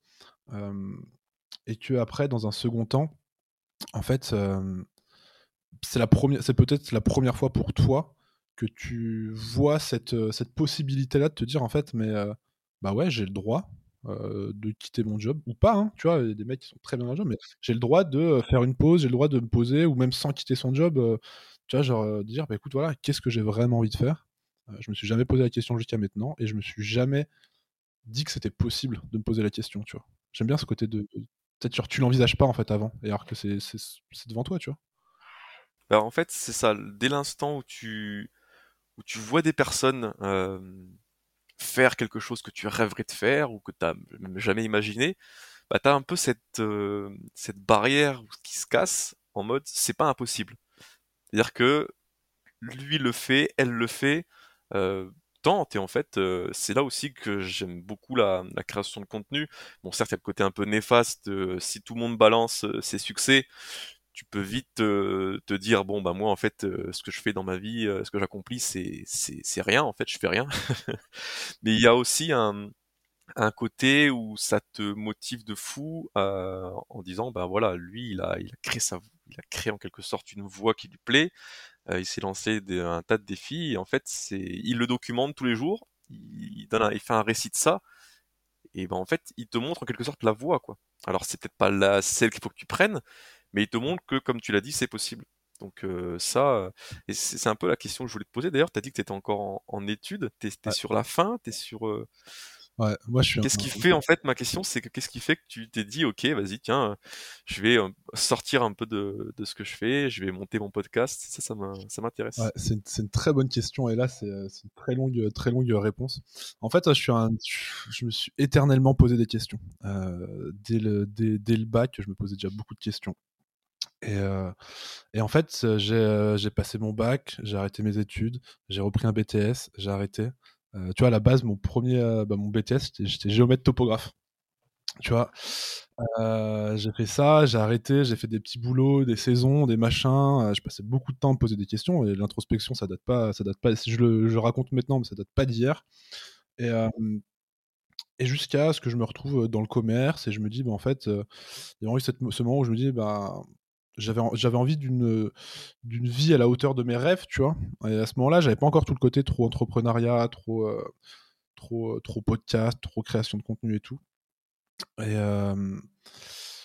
et que après, dans un second temps, en fait, c'est c'est peut-être la première fois pour toi que tu vois cette, cette possibilité-là de te dire en fait, mais bah ouais, j'ai le droit de quitter mon job, ou pas, hein, tu vois, il y a des mecs qui sont très bien dans le job, mais j'ai le droit de faire une pause, j'ai le droit de me poser, ou même sans quitter son job, tu vois, genre dire, bah écoute, voilà, qu'est-ce que j'ai vraiment envie de faire? Je me suis jamais posé la question jusqu'à maintenant, et je me suis jamais dit que c'était possible de me poser la question, tu vois. J'aime bien ce côté de. Peut-être tu l'envisages pas en fait avant, et alors que c'est devant toi, tu vois. Bah, en fait, c'est ça, dès l'instant où tu, où tu vois des personnes faire quelque chose que tu rêverais de faire ou que tu n'as jamais imaginé, bah, tu as un peu cette, euh, cette barrière qui se casse en mode c'est pas impossible. C'est-à-dire que lui le fait, elle le fait, euh, tente, et en fait, euh, c'est là aussi que j'aime beaucoup la, la, création de contenu. Bon, certes, il y a le côté un peu néfaste, si tout le monde balance ses succès, tu peux vite te dire bon bah moi en fait ce que je fais dans ma vie ce que j'accomplis c'est c'est rien en fait je fais rien. [LAUGHS] Mais il y a aussi un un côté où ça te motive de fou en disant bah voilà lui il a il a créé sa il a créé en quelque sorte une voix qui lui plaît. Il s'est lancé un tas de défis et en fait c'est il le documente tous les jours. Il donne il fait un récit de ça. Et ben en fait il te montre en quelque sorte la voie quoi. Alors c'est peut-être pas la celle qu'il faut que tu prennes mais il te montre que, comme tu l'as dit, c'est possible. Donc euh, ça, euh, et c'est un peu la question que je voulais te poser. D'ailleurs, tu as dit que tu étais encore en, études, tu es, sur la fin, tu es sur... Euh, ouais, moi je suis... Qu'est-ce qui fait, en fait, ma question, c'est que qu'est-ce qui fait que tu t'es dit, ok, vas-y, tiens, je vais sortir un peu de, de, ce que je fais, je vais monter mon podcast, ça, ça m'intéresse. Ouais, c'est une, très bonne question, et là, c'est une très longue, très longue réponse. En fait, je, suis un, je me suis éternellement posé des questions. dès, le, dès, dès le bac, je me posais déjà beaucoup de questions. Et, et, en fait, j'ai passé mon bac, j'ai arrêté mes études, j'ai repris un BTS, j'ai arrêté. tu vois, à la base, mon premier, bah, mon BTS, j'étais géomètre topographe. Tu vois, j'ai fait ça, j'ai arrêté, j'ai fait des petits boulots, des saisons, des machins. je passais beaucoup de temps à poser des questions et l'introspection, ça date pas, ça date pas. Je le raconte maintenant, mais ça date pas d'hier. Et, et jusqu'à ce que je me retrouve dans le commerce et je me dis, bah, en fait, il y a eu ce moment où je me dis, bah, j'avais j'avais envie d'une d'une vie à la hauteur de mes rêves tu vois et à ce moment-là j'avais pas encore tout le côté trop entrepreneuriat trop euh, trop trop podcast trop création de contenu et tout et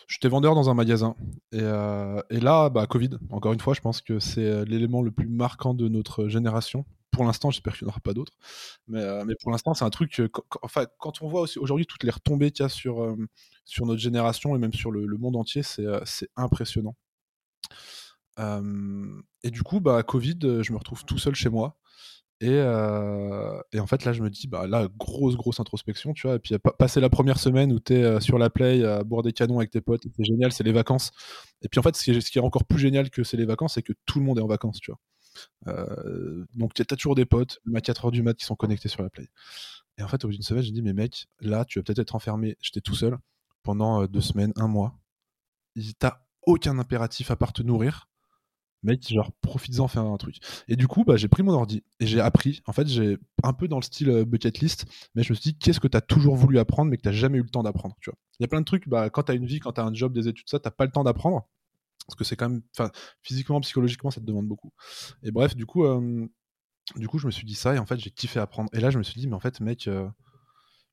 j'étais vendeur dans un magasin et, et là bah covid encore une fois je pense que c'est l'élément le plus marquant de notre génération pour l'instant, j'espère qu'il n'y en aura pas d'autres. Mais, euh, mais pour l'instant, c'est un truc. enfin, quand on voit aujourd'hui toutes les retombées qu'il y a sur, euh, sur notre génération et même sur le, monde entier, c'est impressionnant. Et du coup, bah, Covid, je me retrouve tout seul chez moi. Et, en fait, là, je me dis, bah là, grosse, grosse introspection, tu vois. Et puis, passer la première semaine où tu es sur la play à boire des canons avec tes potes, c'est génial, c'est les vacances. Et puis, en fait, ce qui, est, encore plus génial que c'est les vacances, c'est que tout le monde est en vacances, tu vois. Donc, tu as toujours des potes, à 4h du mat, qui sont connectés sur la play. Et en fait, au bout d'une semaine, j'ai dit, mais mec, là, tu vas peut-être être enfermé. J'étais tout seul pendant deux semaines, un mois. T'as aucun impératif à part te nourrir mec, genre, profites-en, faire un truc. Et du coup, bah, j'ai pris mon ordi et j'ai appris. En fait, j'ai un peu dans le style bucket list, mais je me suis dit, qu'est-ce que tu as toujours voulu apprendre, mais que tu jamais eu le temps d'apprendre, tu. Il y a plein de trucs, bah, quand tu as une vie, quand tu as un job, des études, ça, t'as pas le temps d'apprendre. Parce que c'est quand même, enfin, physiquement, psychologiquement, ça te demande beaucoup. Et bref, du coup, du coup, je me suis dit ça et en fait, j'ai kiffé apprendre. Et là, je me suis dit, mais en fait, mec,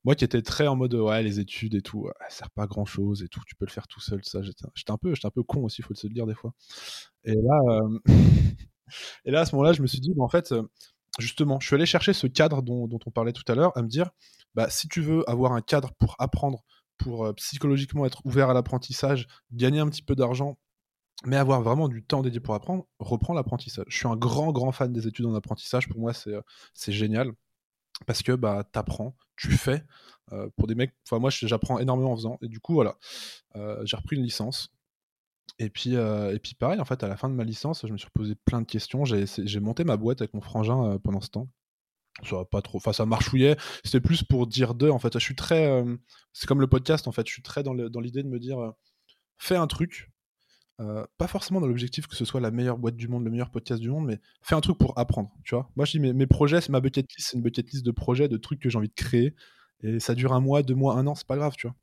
moi qui étais très en mode ouais les études et tout ça sert pas à grand chose et tout tu peux le faire tout seul ça j'étais un peu j'étais un peu con aussi faut se le dire des fois et là euh, [LAUGHS] et là à ce moment-là je me suis dit en fait euh, justement je suis allé chercher ce cadre dont, on parlait tout à l'heure à me dire bah si tu veux avoir un cadre pour apprendre pour euh, psychologiquement être ouvert à l'apprentissage gagner un petit peu d'argent mais avoir vraiment du temps dédié pour apprendre, reprends l'apprentissage. Je suis un grand, grand fan des études en apprentissage. Pour moi, c'est génial parce que bah, tu apprends, tu fais. Pour des mecs, moi j'apprends énormément en faisant. Et du coup, voilà, j'ai repris une licence. Et puis, et puis pareil, en fait, à la fin de ma licence, je me suis posé plein de questions. J'ai monté ma boîte avec mon frangin pendant ce temps. Ça pas trop, enfin ça marchouillait. C'était plus pour dire d'eux. En fait, je suis c'est comme le podcast. En fait, je suis très dans l'idée de me dire, fais un truc, euh, pas forcément dans l'objectif que ce soit la meilleure boîte du monde, le meilleur podcast du monde, mais fais un truc pour apprendre, tu vois. Moi, je dis, mes, projets, c'est ma bucket list, c'est une bucket list de projets, de trucs que j'ai envie de créer, et ça dure un mois, deux mois, un an, c'est pas grave, tu vois.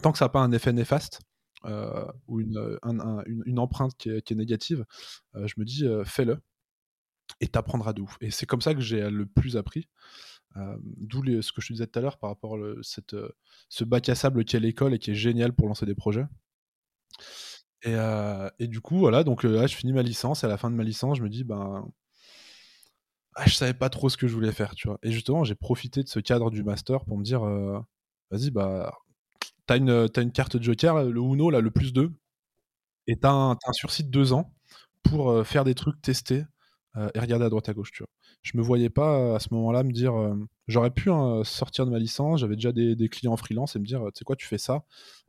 Tant que ça n'a pas un effet néfaste, euh, ou une, une, empreinte qui est, négative, euh, je me dis, fais-le, et t'apprendras de ouf. Et c'est comme ça que j'ai le plus appris. D'où ce que je te disais tout à l'heure par rapport à ce bac à sable qui est l'école et qui est génial pour lancer des projets. Et, et, du coup, voilà, donc là, je finis ma licence. Et à la fin de ma licence, je me dis, ben, ah, je savais pas trop ce que je voulais faire, tu vois. Et justement, j'ai profité de ce cadre du master pour me dire, vas-y, bah, t'as une, carte Joker, le Uno, là, le plus 2, et t'as un, sursis de 2 ans pour faire des trucs, tester et regarder à droite à gauche, tu vois. Je me voyais pas à ce moment-là me dire, j'aurais pu hein, sortir de ma licence, j'avais déjà des, des clients freelance et me dire, tu sais quoi, tu fais ça,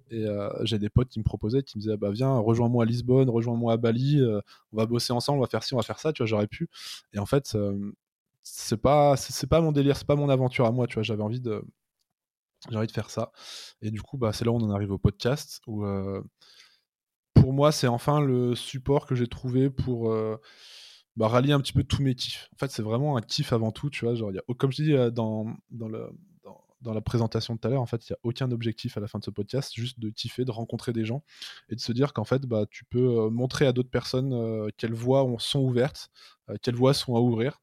et euh, j'ai des potes qui me proposaient, qui me disaient bah viens, rejoins-moi à Lisbonne, rejoins-moi à Bali, euh, on va bosser ensemble, on va faire ci, on va faire ça, tu vois, j'aurais pu. Et en fait, euh, c'est pas pas mon délire, c'est pas mon aventure à moi, tu vois, j'avais envie de de faire ça. Et du coup, bah c'est là où on en arrive au podcast où pour moi, c'est enfin le support que j'ai trouvé pour bah, rallier un petit peu tous mes kiffs. En fait, c'est vraiment un kiff avant tout, tu vois. Genre, y a, comme je dis dans, dans, le, dans la présentation de tout à l'heure, en fait, il n'y a aucun objectif à la fin de ce podcast, juste de kiffer, de rencontrer des gens et de se dire qu'en fait, bah, tu peux euh, montrer à d'autres personnes euh, quelles voies sont ouvertes, euh, quelles voies sont à ouvrir.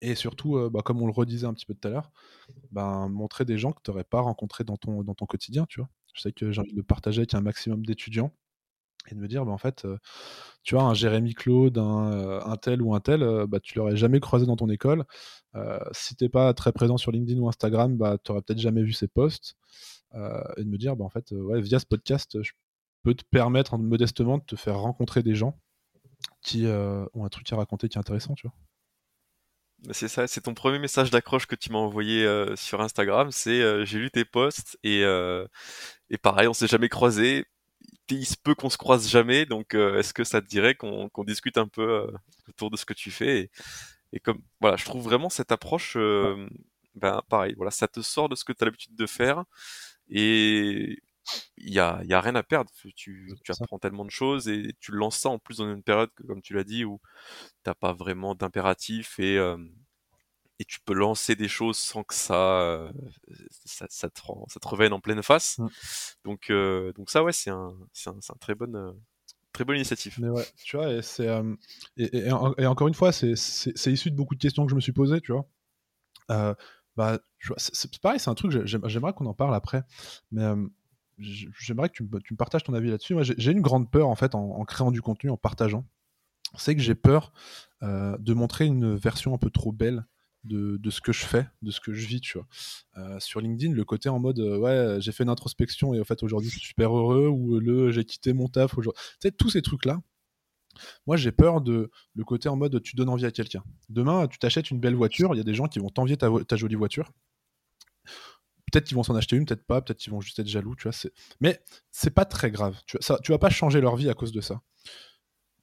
Et surtout, bah, comme on le redisait un petit peu tout à l'heure, bah, montrer des gens que tu n'aurais pas rencontrés dans ton, quotidien. Tu vois. Je sais que j'ai envie de partager avec un maximum d'étudiants et de me dire, bah, en fait, tu vois, un Jérémy Claude, un, tel ou un tel, bah, tu l'aurais jamais croisé dans ton école. si t'es pas très présent sur LinkedIn ou Instagram, bah, tu n'aurais peut-être jamais vu ses posts. et de me dire, bah, en fait, via ce podcast, je peux te permettre modestement de te faire rencontrer des gens qui ont un truc à raconter qui est intéressant, tu vois. Bah, c'est ça, c'est ton premier message d'accroche que tu m'as envoyé sur Instagram, c'est j'ai lu tes posts et, et pareil, on s'est jamais croisé, il se peut qu'on se croise jamais, donc euh, est-ce que ça te dirait qu'on discute un peu euh, autour de ce que tu fais et, comme voilà, je trouve vraiment cette approche, euh, ben pareil, voilà, ça te sort de ce que tu as l'habitude de faire et il y a, y a rien à perdre. Tu, tu apprends tellement de choses et tu lances ça en plus dans une période, comme tu l'as dit, où t'as pas vraiment d'impératif et et tu peux lancer des choses sans que ça, euh, ça, ça, te, ça te revienne en pleine face. Mm. Donc, euh, donc ça, ouais, c'est un, c'est un, un, très bonne, euh, très bonne initiative. Mais ouais, tu vois, et c'est, et, et, encore une fois, c'est, c'est, issu de beaucoup de questions que je me suis posées, tu vois. bah, c'est, pareil, c'est un truc, j'aimerais qu'on en parle après, mais j'aimerais que tu me, tu me, partages ton avis là-dessus. Moi, j'ai, une grande peur, en fait, en, en créant du contenu, en partageant. c'est que j'ai peur de montrer une version un peu trop belle de, ce que je fais, de ce que je vis, tu vois. sur LinkedIn, le côté en mode ouais, j'ai fait une introspection et en fait aujourd'hui je suis super heureux ou le j'ai quitté mon taf aujourd'hui. Tu sais, tous ces trucs-là, moi, j'ai peur de le côté en mode tu donnes envie à quelqu'un. Demain, tu t'achètes une belle voiture, il y a des gens qui vont t'envier ta, jolie voiture. Peut-être qu'ils vont s'en acheter une, peut-être pas, peut-être qu'ils vont juste être jaloux, tu vois. Mais c'est pas très grave. Tu, ça, tu vas pas changer leur vie à cause de ça.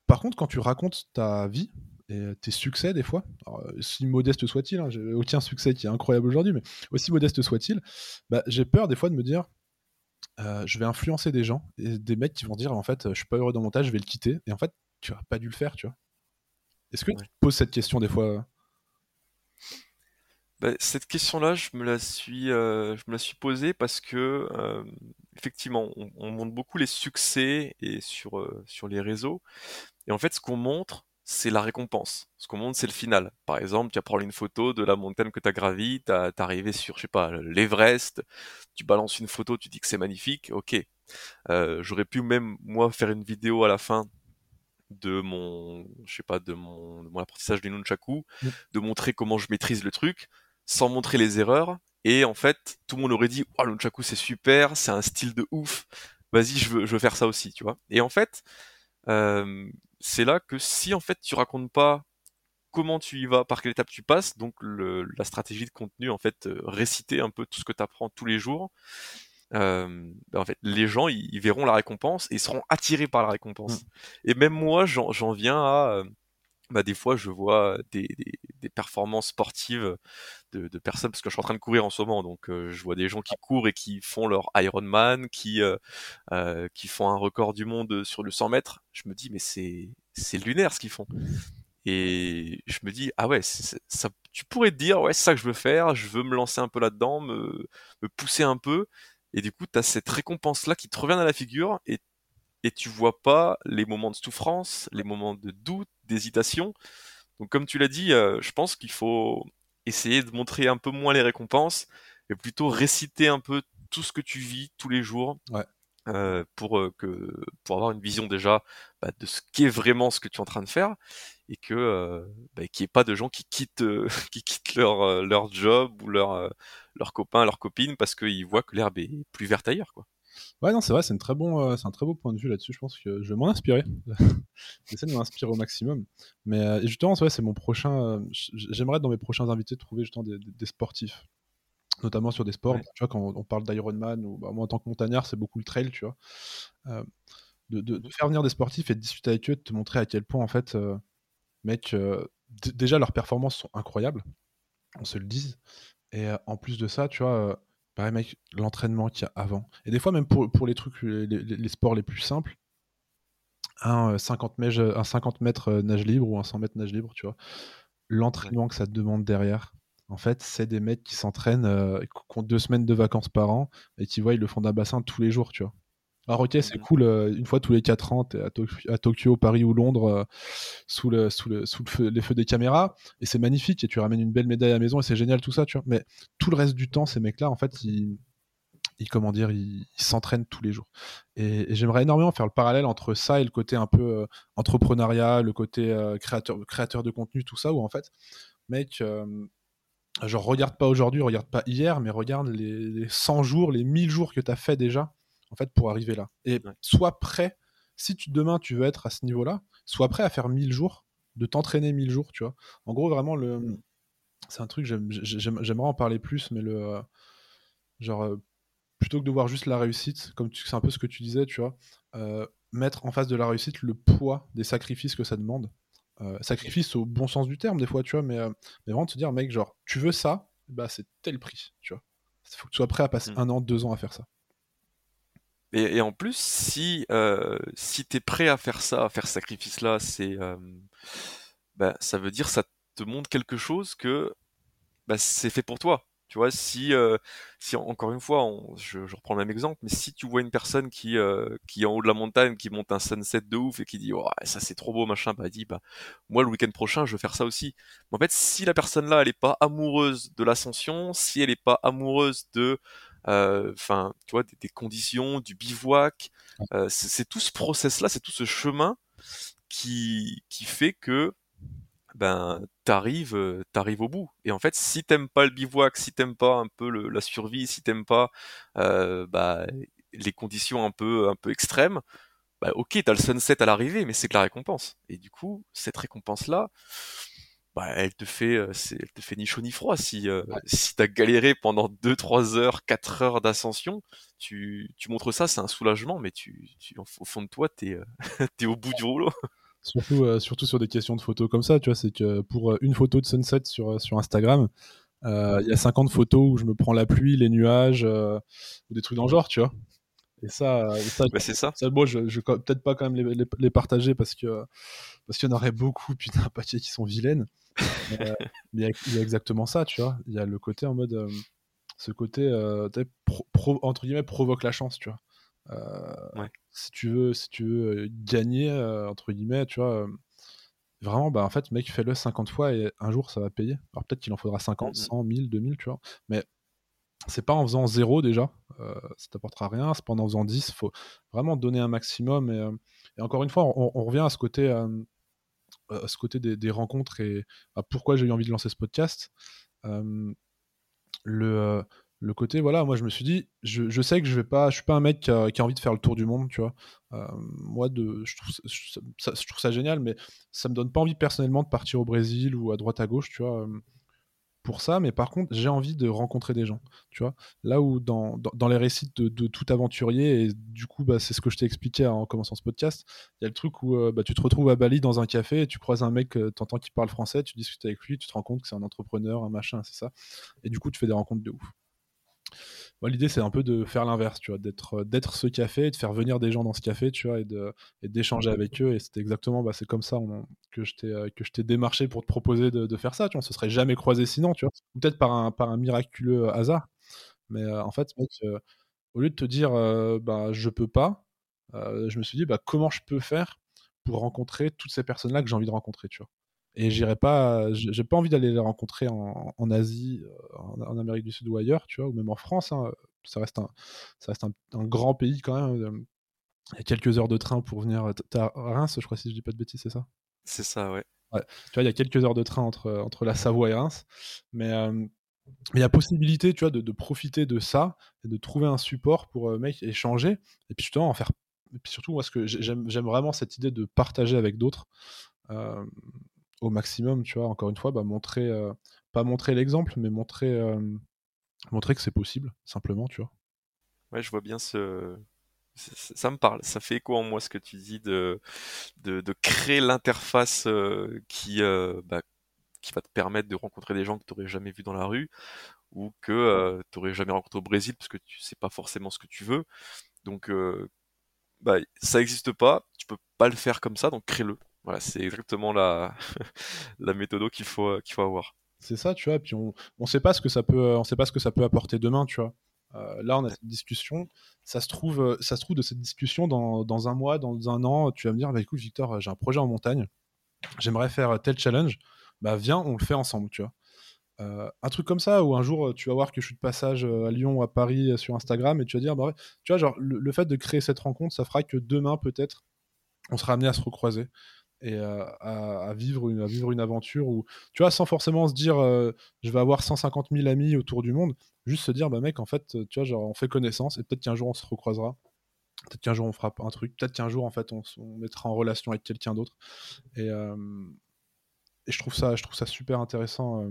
Par contre, quand tu racontes ta vie et tes succès, des fois, si modeste soit-il, hein, j'ai aucun succès qui est incroyable aujourd'hui, mais aussi modeste soit-il, bah, j'ai peur des fois de me dire euh, je vais influencer des gens et des mecs qui vont dire en fait je suis pas heureux dans mon tâche, je vais le quitter et en fait tu as pas dû le faire, tu vois. Est-ce que tu te poses cette question des fois bah, cette question-là, je me la suis, euh, je me la suis posée parce que euh, effectivement, on, montre beaucoup les succès et sur euh, sur les réseaux. Et en fait, ce qu'on montre, c'est la récompense. Ce qu'on montre, c'est le final. Par exemple, tu as pris une photo de la montagne que tu as gravie, tu es arrivé sur, je sais pas, l'Everest, tu balances une photo, tu dis que c'est magnifique, ok. J'aurais pu même, moi, faire une vidéo à la fin de mon, je sais pas, de mon, de mon apprentissage du nunchaku, mm. de montrer comment je maîtrise le truc, sans montrer les erreurs. Et en fait, tout le monde aurait dit, oh, le nunchaku c'est super, c'est un style de ouf. Vas-y, je veux, je veux faire ça aussi, tu vois. Et en fait, euh, c'est là que si en fait tu racontes pas comment tu y vas, par quelle étape tu passes, donc le, la stratégie de contenu, en fait, euh, réciter un peu tout ce que tu apprends tous les jours, euh, ben, en fait, les gens, ils, verront la récompense et seront attirés par la récompense. Mmh. Et même moi, j'en viens à... Bah, des fois, je vois des, des, des performances sportives de, de, personnes, parce que je suis en train de courir en ce moment, donc euh, je vois des gens qui courent et qui font leur Ironman, qui, euh, euh, qui font un record du monde sur le 100 mètres. Je me dis, mais c'est, c'est lunaire ce qu'ils font. Et je me dis, ah ouais, ça, tu pourrais te dire, ouais, c'est ça que je veux faire, je veux me lancer un peu là-dedans, me, me pousser un peu, et du coup, tu as cette récompense-là qui te revient à la figure et, et tu vois pas les moments de souffrance, les moments de doute, d'hésitation. Donc, comme tu l'as dit, euh, je pense qu'il faut essayer de montrer un peu moins les récompenses et plutôt réciter un peu tout ce que tu vis tous les jours. Euh, pour euh, que pour avoir une vision déjà bah, de ce qu'est vraiment ce que tu es en train de faire et que euh, bah, qu'il n'y ait pas de gens qui quittent [LAUGHS] qui quittent leur leur job ou leur leurs copains leurs copines parce qu'ils voient que l'herbe est plus verte ailleurs quoi ouais non c'est vrai c'est une très bon c'est un très beau point de vue là-dessus je pense que je vais m'en inspirer [LAUGHS] j'essaie de m'inspirer au maximum mais justement c'est mon prochain j'aimerais dans mes prochains invités trouver justement des, des sportifs notamment sur des sports. Tu vois, quand on parle d'Ironman, ou bah, moi en tant que montagnard, c'est beaucoup le trail, tu vois. Euh, de, faire venir des sportifs et de discuter avec eux, de te montrer à quel point, en fait, euh, mec, euh, déjà leurs performances sont incroyables, on se le dise. Et en plus de ça, tu vois, pareil, mec, l'entraînement qu'il y a avant. Et des fois, même pour, pour les trucs, les, sports les plus simples, un 50, mètres, un 50 mètres nage libre ou un 100 mètres nage libre, tu vois, l'entraînement que ça te demande derrière, en fait, c'est des mecs qui s'entraînent, euh, qui ont deux semaines de vacances par an et qui voient, ils le font d'un bassin tous les jours, tu vois. Alors ok, c'est mmh. cool, euh, une fois tous les 4 ans, t'es à, Tokyo, Paris ou Londres, euh, sous, le, sous, le, sous les feux des caméras, et c'est magnifique, et tu ramènes une belle médaille à la maison, et c'est génial tout ça, tu vois. Mais tout le reste du temps, ces mecs-là, en fait, ils, comment dire, ils s'entraînent tous les jours. Et, j'aimerais énormément faire le parallèle entre ça et le côté un peu entrepreneuriat, le côté créateur, créateur de contenu, tout ça, où en fait, mec genre regarde pas aujourd'hui, regarde pas hier, mais regarde les, 100 jours, les 1000 jours que tu as fait déjà, en fait, pour arriver là. Et sois prêt, si tu, demain tu veux être à ce niveau-là, sois prêt à faire 1000 jours, de t'entraîner 1000 jours, tu vois. En gros, vraiment, le... Mm. c'est un truc, j'aimerais en parler plus, mais le. Euh, genre, euh, plutôt que de voir juste la réussite, comme c'est un peu ce que tu disais, tu vois, euh, mettre en face de la réussite le poids des sacrifices que ça demande. Sacrifice au bon sens du terme des fois, tu vois, mais, mais vraiment se dire, mec, genre, tu veux ça, bah c'est tel prix, tu vois. Il faut que tu sois prêt à passer mmh. un an, deux ans à faire ça. Et, en plus, si, euh, si tu es prêt à faire ça, à faire ce sacrifice-là, c'est, bah, ça veut dire ça te montre quelque chose que bah, c'est fait pour toi. Tu vois, si, euh, si encore une fois, je, reprends le même exemple, mais si tu vois une personne qui, euh, qui est en haut de la montagne, qui monte un sunset de ouf et qui dit, oh, ça c'est trop beau, machin, bah dit, bah, moi le week-end prochain, je veux faire ça aussi. Mais en fait, si la personne là, elle est pas amoureuse de l'ascension, si elle est pas amoureuse de, euh, enfin, tu vois, des, conditions, du bivouac, c'est tout ce process là, c'est tout ce chemin qui, qui fait que ben t'arrives euh, t'arrives au bout. Et en fait si t'aimes pas le bivouac si t'aimes pas un peu le, la survie si t'aimes pas euh, bah, les conditions un peu un peu extrêmes bah ok t'as le sunset à l'arrivée mais c'est que la récompense. Et du coup cette récompense là bah, elle te fait euh, elle te fait ni chaud ni froid. Si euh, si t'as galéré pendant 2 3 heures 4 heures d'ascension tu, tu montres ça c'est un soulagement mais tu, tu au fond de toi t'es [LAUGHS] es au bout du rouleau. Surtout, euh, surtout sur des questions de photos comme ça, tu vois, c'est que pour euh, une photo de sunset sur, euh, sur Instagram, il y a 50 photos où je me prends la pluie, les nuages, ou des trucs dans le genre, tu vois. Et ça, ça, bah, c'est ça. ça bon, je, je peut-être pas quand même les, les, partager parce que parce qu'il y en aurait beaucoup, putain, [LAUGHS] papier qui sont vilaines. mais [LAUGHS] il y, a exactement ça, tu vois. Il y a le côté en mode, ce côté pro, entre guillemets provoque la chance, tu vois. ouais si tu veux, si tu veux gagner, entre guillemets, tu vois, vraiment, bah en fait, mec, fais-le 50 fois et un jour ça va payer. Alors peut-être qu'il en faudra 50, 100, 1000, 2000, tu vois, mais c'est pas en faisant zéro déjà, ça t'apportera rien, c'est pas en faisant 10, il faut vraiment donner un maximum. Et, encore une fois, on, revient à ce côté, à ce côté des, rencontres et à pourquoi j'ai eu envie de lancer ce podcast. le le côté voilà moi je me suis dit je, sais que je vais pas je suis pas un mec qui a, envie de faire le tour du monde tu vois euh, moi je trouve ça, je trouve ça génial mais ça me donne pas envie personnellement de partir au Brésil ou à droite à gauche tu vois euh, pour ça mais par contre j'ai envie de rencontrer des gens tu vois. Là où dans, les récits de, tout aventurier et du coup bah, c'est ce que je t'ai expliqué en commençant ce podcast il y a le truc où euh, bah, tu te retrouves à Bali dans un café et tu croises un mec t'entends qu'il parle français tu discutes avec lui tu te rends compte que c'est un entrepreneur un machin c'est ça. Et du coup tu fais des rencontres de ouf l'idée c'est un peu de faire l'inverse, tu vois, d'être euh, d'être ce café et de faire venir des gens dans ce café, tu vois, et d'échanger avec eux. Et c'était exactement, bah, c'est comme ça que je t'ai euh, que je t'ai démarché pour te proposer de, faire ça. Tu vois, se serait jamais croisé sinon, tu vois, peut-être par un miraculeux euh, hasard. Mais en fait, au lieu de te dire, bah je peux pas, je me suis dit, bah comment je peux faire pour rencontrer toutes ces personnes-là que j'ai envie de rencontrer, tu vois. Et j'irai pas, j'ai pas envie d'aller les rencontrer en, en Asie, euh, en, Amérique du Sud ou ailleurs, tu vois, ou même en France. Hein. Ça reste, un, ça reste un, grand pays quand même. Euh, il y a quelques heures de train pour venir. À Reims, je crois, si je dis pas de bêtises, c'est ça? C'est ça, ouais. ouais. Tu vois, il y a quelques heures de train entre, entre la Savoie et Reims. Mais euh, il y a possibilité, tu vois, de, de, profiter de ça et de trouver un support pour mec échanger et puis justement en faire. Et puis surtout, moi, ce que j'aime vraiment cette idée de partager avec d'autres au maximum, tu vois. Encore une fois, bah, montrer, euh, pas montrer l'exemple, mais montrer, euh, montrer que c'est possible, simplement, tu vois. Ouais, je vois bien ce. Ça me parle, ça fait écho en moi ce que tu dis de, de, créer l'interface euh, qui, bah, qui va te permettre de rencontrer des gens que tu n'aurais jamais vus dans la rue ou que tu n'aurais jamais rencontré au Brésil parce que tu sais pas forcément ce que tu veux. Donc, bah, ça n'existe pas, tu peux pas le faire comme ça, donc crée-le. Voilà, c'est exactement la, [LAUGHS] la méthode qu'il faut, euh, qu'il faut avoir. C'est ça, tu vois. Puis on ne sait pas ce que ça peut, on sait pas ce que ça peut apporter demain, tu vois. Euh, là, on a cette discussion. Ça se trouve, euh, ça se trouve de cette discussion dans, dans un mois, dans un an, tu vas me dire, bah écoute, Victor, j'ai un projet en montagne. J'aimerais faire tel challenge. Bah viens, on le fait ensemble, tu vois. un truc comme ça, où un jour tu vas voir que je suis de passage à Lyon ou à Paris sur Instagram et tu vas dire, bah ouais, tu vois, genre le, fait de créer cette rencontre, ça fera que demain peut-être on sera amené à se recroiser et à, vivre une, à vivre une aventure où, tu vois, sans forcément se dire je vais avoir 150 000 amis autour du monde, juste se dire bah mec, en fait, tu vois, genre on fait connaissance et peut-être qu'un jour on se recroisera. Peut-être qu'un jour on fera un truc, peut-être qu'un jour en fait on, mettra en relation avec quelqu'un d'autre. Et, et, je trouve ça, je trouve ça super intéressant.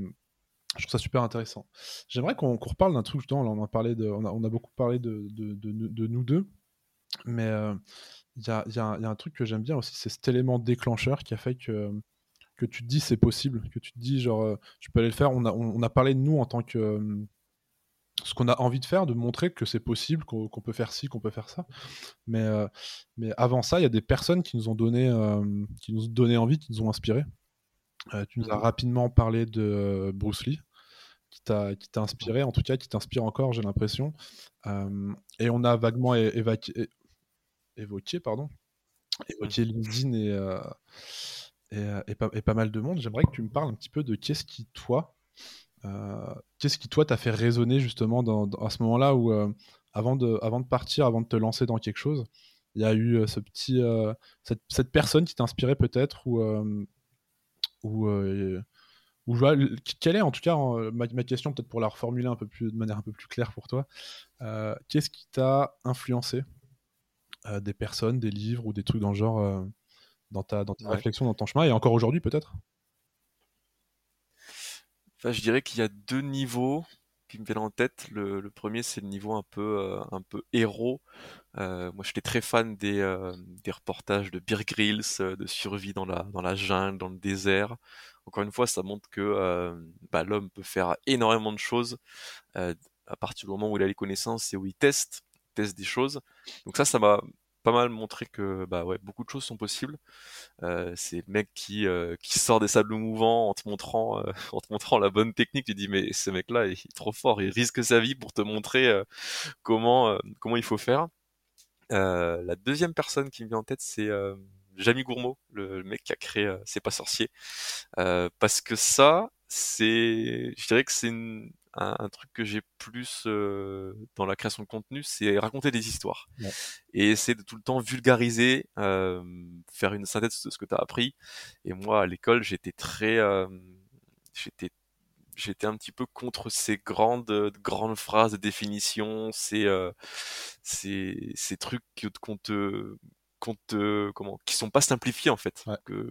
je trouve ça super intéressant. J'aimerais qu'on reparle d'un truc, justement, on, a parlé de, on, a, on a beaucoup parlé de, de, de nous deux, mais il y a, y, a, y a, un truc que j'aime bien aussi, c'est cet élément déclencheur qui a fait que, que tu te dis c'est possible, que tu te dis genre tu peux aller le faire. On a, on, a parlé de nous en tant que ce qu'on a envie de faire, de montrer que c'est possible, qu'on peut faire ci, qu'on peut faire ça. Mais, euh, mais avant ça, il y a des personnes qui nous ont donné, qui nous ont donné envie, qui nous ont inspiré. tu nous as mmh rapidement parlé de Bruce Lee qui t'a inspiré, en tout cas qui t'inspire encore, j'ai l'impression. et on a vaguement évacué, évoqué, pardon, évoqué. LinkedIn et, euh, euh, et, pas, et, pas, mal de monde. J'aimerais que tu me parles un petit peu de qu'est-ce qui, toi, euh, qu'est-ce qui, toi, t'a fait résonner justement dans, à ce moment-là où, avant, de, avant de partir, avant de te lancer dans quelque chose, il y a eu ce petit, cette, cette, personne qui t'a inspiré peut-être ou ou ou quelle est en tout cas ma, ma question peut-être pour la reformuler un peu plus de manière un peu plus claire pour toi qu'est-ce qui t'a influencé des personnes des livres ou des trucs dans le genre dans ta, dans ta réflexion dans ton chemin et encore aujourd'hui peut-être? Enfin, je dirais qu'il y a deux niveaux qui me viennent en tête. Le, premier, c'est le niveau un peu, euh, un peu héros. Euh, moi, j'étais très fan des, euh, des reportages de Beer Grylls, de survie dans la, dans la jungle, dans le désert. Encore une fois, ça montre que bah, l'homme peut faire énormément de choses à partir du moment où il a les connaissances et où il teste, des choses. Donc ça, ça m'a pas mal montré que bah ouais, beaucoup de choses sont possibles. Euh, c'est le mec qui euh, qui sort des sables mouvants en te montrant euh, [LAUGHS] en te montrant la bonne technique. Tu dis mais ce mec-là est trop fort, il risque sa vie pour te montrer comment comment il faut faire. la deuxième personne qui me vient en tête c'est Jamie Gourmaud, le, mec qui a créé C'est pas sorcier, parce que ça c'est je dirais que c'est une un, truc que j'ai plus euh, dans la création de contenu, c'est raconter des histoires. Et essayer de tout le temps vulgariser, euh, faire une synthèse de ce que tu as appris. Et moi, à l'école, j'étais très, j'étais j'étais un petit peu contre ces grandes grandes phrases de définition, ces ces, ces trucs qu'on te qu'on comment qui sont pas simplifiés en fait. Que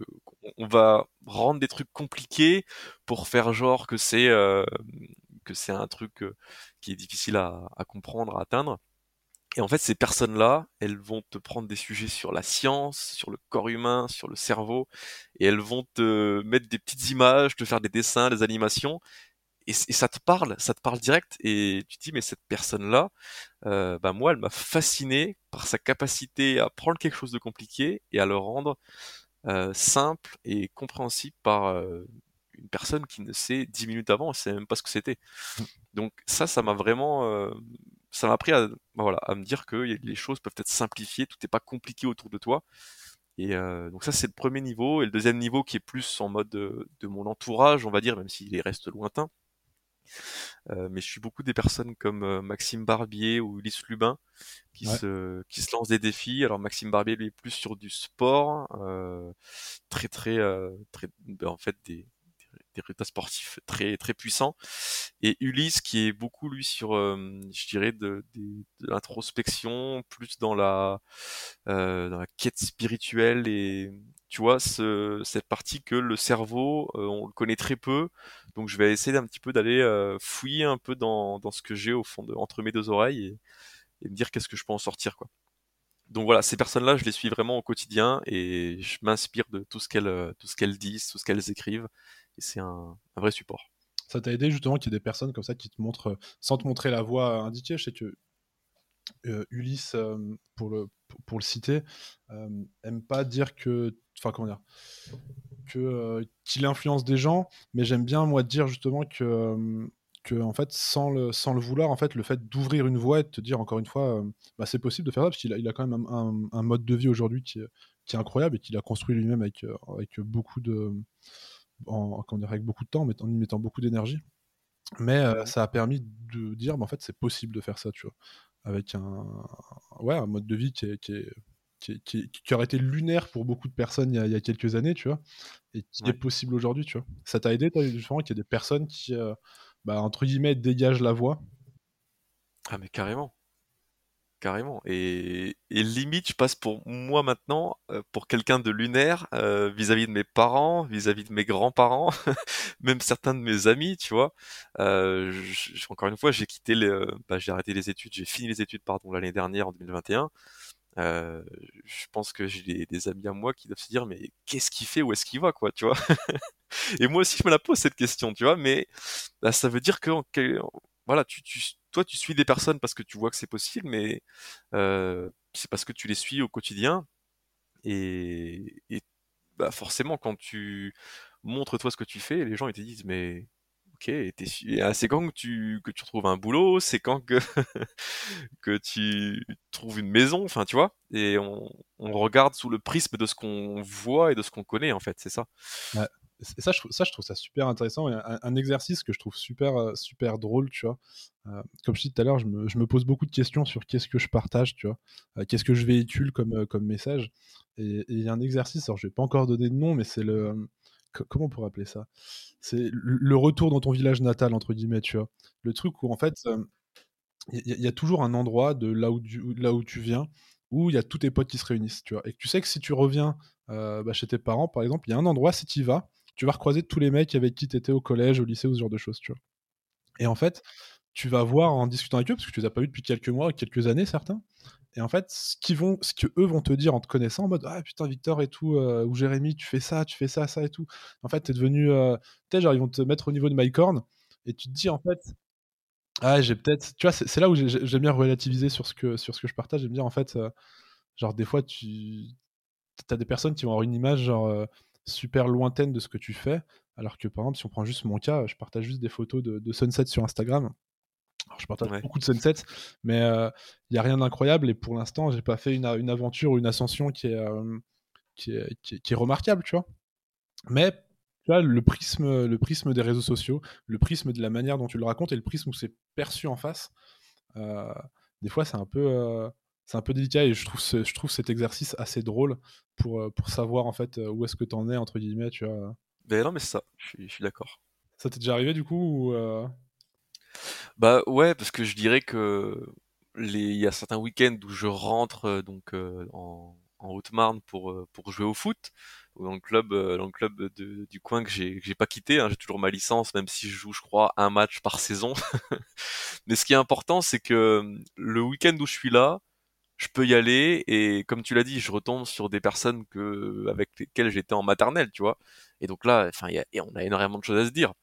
on va rendre des trucs compliqués pour faire genre que c'est que c'est un truc qui est difficile à, comprendre, à atteindre. Et en fait, ces personnes-là, elles vont te prendre des sujets sur la science, sur le corps humain, sur le cerveau, et elles vont te mettre des petites images, te faire des dessins, des animations, et, ça te parle, ça te parle direct, et tu te dis, mais cette personne-là, bah moi, elle m'a fasciné par sa capacité à prendre quelque chose de compliqué et à le rendre simple et compréhensible par une personne qui ne sait dix minutes avant, elle sait même pas ce que c'était. Mm. Donc ça, ça m'a vraiment, euh, ça m'a appris à, bah voilà, à me dire que les choses peuvent être simplifiées, tout n'est pas compliqué autour de toi. Et euh, donc ça, c'est le premier niveau. Et le deuxième niveau qui est plus en mode de, mon entourage, on va dire, même s'il reste lointain. Euh, mais je suis beaucoup des personnes comme Maxime Barbier ou Ulysse Lubin qui se qui se lancent des défis. Alors Maxime Barbier lui est plus sur du sport, très très très ben, en fait des des résultats sportifs très très puissants. Et Ulysse qui est beaucoup lui sur, euh, je dirais, de, l'introspection, plus dans la euh, dans la quête spirituelle et tu vois ce, cette partie que le cerveau euh, on le connaît très peu. Donc je vais essayer d'un petit peu d'aller fouiller un peu dans, dans ce que j'ai au fond de entre mes deux oreilles et, et me dire qu'est-ce que je peux en sortir quoi donc voilà, ces personnes-là, je les suis vraiment au quotidien et je m'inspire de tout ce qu'elles, tout ce qu'elles disent, tout ce qu'elles écrivent et c'est un, vrai support. Ça t'a aidé justement qu'il y ait des personnes comme ça qui te montrent, sans te montrer la voie indiquée. Je sais que euh, Ulysse, euh, pour, le, pour, le citer, euh, aime pas dire que. Enfin, comment dire que, Qu'il influence des gens, mais j'aime bien, moi, dire justement que. que en fait, sans le, sans le vouloir, en fait, le fait d'ouvrir une voie et de te dire encore une fois, bah, c'est possible de faire ça, parce qu'il a, il a quand même un, un, mode de vie aujourd'hui qui, qui, est incroyable et qu'il a construit lui-même avec, avec beaucoup de, en, avec beaucoup de temps, mais en y mettant beaucoup d'énergie. Mais euh, ça a permis de dire, bah, en fait, c'est possible de faire ça, tu vois, avec un, ouais, un mode de vie qui, est, qui, qui, aurait été lunaire pour beaucoup de personnes il y a, quelques années, tu vois, et qui est possible aujourd'hui, tu vois. Ça t'a aidé, justement, qu'il y ait des personnes qui, euh, bah, entre guillemets, dégagent la voie? Ah, mais carrément carrément. Et, limite, je passe pour moi maintenant, euh, pour quelqu'un de lunaire euh, vis-à-vis de mes parents, vis-à-vis de mes grands-parents, [LAUGHS] même certains de mes amis, tu vois. Euh, encore une fois, j'ai quitté, les, bah, j'ai arrêté les études, j'ai fini les études, pardon, l'année dernière en 2021. je pense que j'ai des, amis à moi qui doivent se dire mais qu'est-ce qu'il fait où est-ce qu'il va quoi tu vois? [LAUGHS] Et moi aussi je me la pose cette question tu vois mais bah, ça veut dire que voilà tu, toi, tu suis des personnes parce que tu vois que c'est possible, mais euh, c'est parce que tu les suis au quotidien. Et, bah forcément, quand tu montres toi ce que tu fais, les gens ils te disent mais ok, c'est quand que tu que tu retrouves un boulot, c'est quand que [LAUGHS] que tu trouves une maison, enfin tu vois. Et on, regarde sous le prisme de ce qu'on voit et de ce qu'on connaît en fait, c'est ça. Et ça, je ça, je trouve ça super intéressant et un un exercice que je trouve super, heu, super drôle, tu vois? Heu, comme je dis tout à l'heure, je me je me pose beaucoup de questions sur qu'est-ce que je partage, tu vois? Heu, qu'est-ce que je véhicule comme, comme message? Et il y a un exercice, alors je vais pas encore donner de nom, mais c'est le, comment on pourrait appeler ça? C'est le «retour dans ton village natal» entre guillemets, tu vois? Le truc où en fait, il y a toujours un endroit de là où du là où tu viens, où il y a tous tes potes qui se réunissent, tu vois? Et tu sais que si tu reviens, bah, chez tes parents, par exemple, il y a un endroit, si tu y vas, tu vas recroiser tous les mecs avec qui tu étais au collège, au lycée ou ce genre de choses, tu vois? Et en fait, tu vas voir en discutant avec eux, parce que tu les as pas vus depuis quelques mois, quelques années certains, et en fait, ce qu'ils vont ce qu'eux vont te dire en te connaissant en mode: «Ah putain Victor et tout, heu, ou Jérémy, tu fais ça, tu fais ça, ça et tout». En fait, tu es devenu, sais, genre ils vont te mettre au niveau de Mycorn et tu te dis en fait: «Ah j'ai peut-être» tu vois? C'est là où j'ai j'ai j'aime bien relativiser sur ce que sur ce que je partage et me dire en fait, heu, genre des fois tu tu as des personnes qui vont avoir une image genre, heu, super lointaine de ce que tu fais, alors que par exemple, si on prend juste mon cas, je partage juste des photos de de sunset sur Instagram. Alors je partage Ouais. beaucoup de sunsets, mais il y a rien d'incroyable et pour l'instant, j'ai pas fait une aventure ou une ascension qui est, qui est qui est qui est remarquable, tu vois? Mais tu vois, le prisme, le prisme des réseaux sociaux, le prisme de la manière dont tu le racontes et le prisme où c'est perçu en face, des fois, c'est un peu, c'est un peu délicat et je trouve ce je trouve cet exercice assez drôle pour, heu, pour savoir, en fait, heu, «où est-ce que tu en es» entre guillemets, tu vois? Beh, non, mais c'est ça, je suis je suis d'accord. Ça t'est déjà arrivé du coup ou heu? Bah, ouais, parce que je dirais que les il y a certains week-ends où je rentre, donc en en Haute-Marne pour, pour jouer au foot, ou dans le club, dans le club de du coin que j'ai que j'ai pas quitté, hein. J'ai toujours ma licence, même si je joue, je crois, un match par saison. [LAUGHS] Mais ce qui est important, c'est que, le week-end où je suis là, je peux y aller et comme tu l'as dit, je retombe sur des personnes que avec lesquelles j'étais en maternelle, tu vois? Et donc là, enfin, on a énormément de choses à se dire.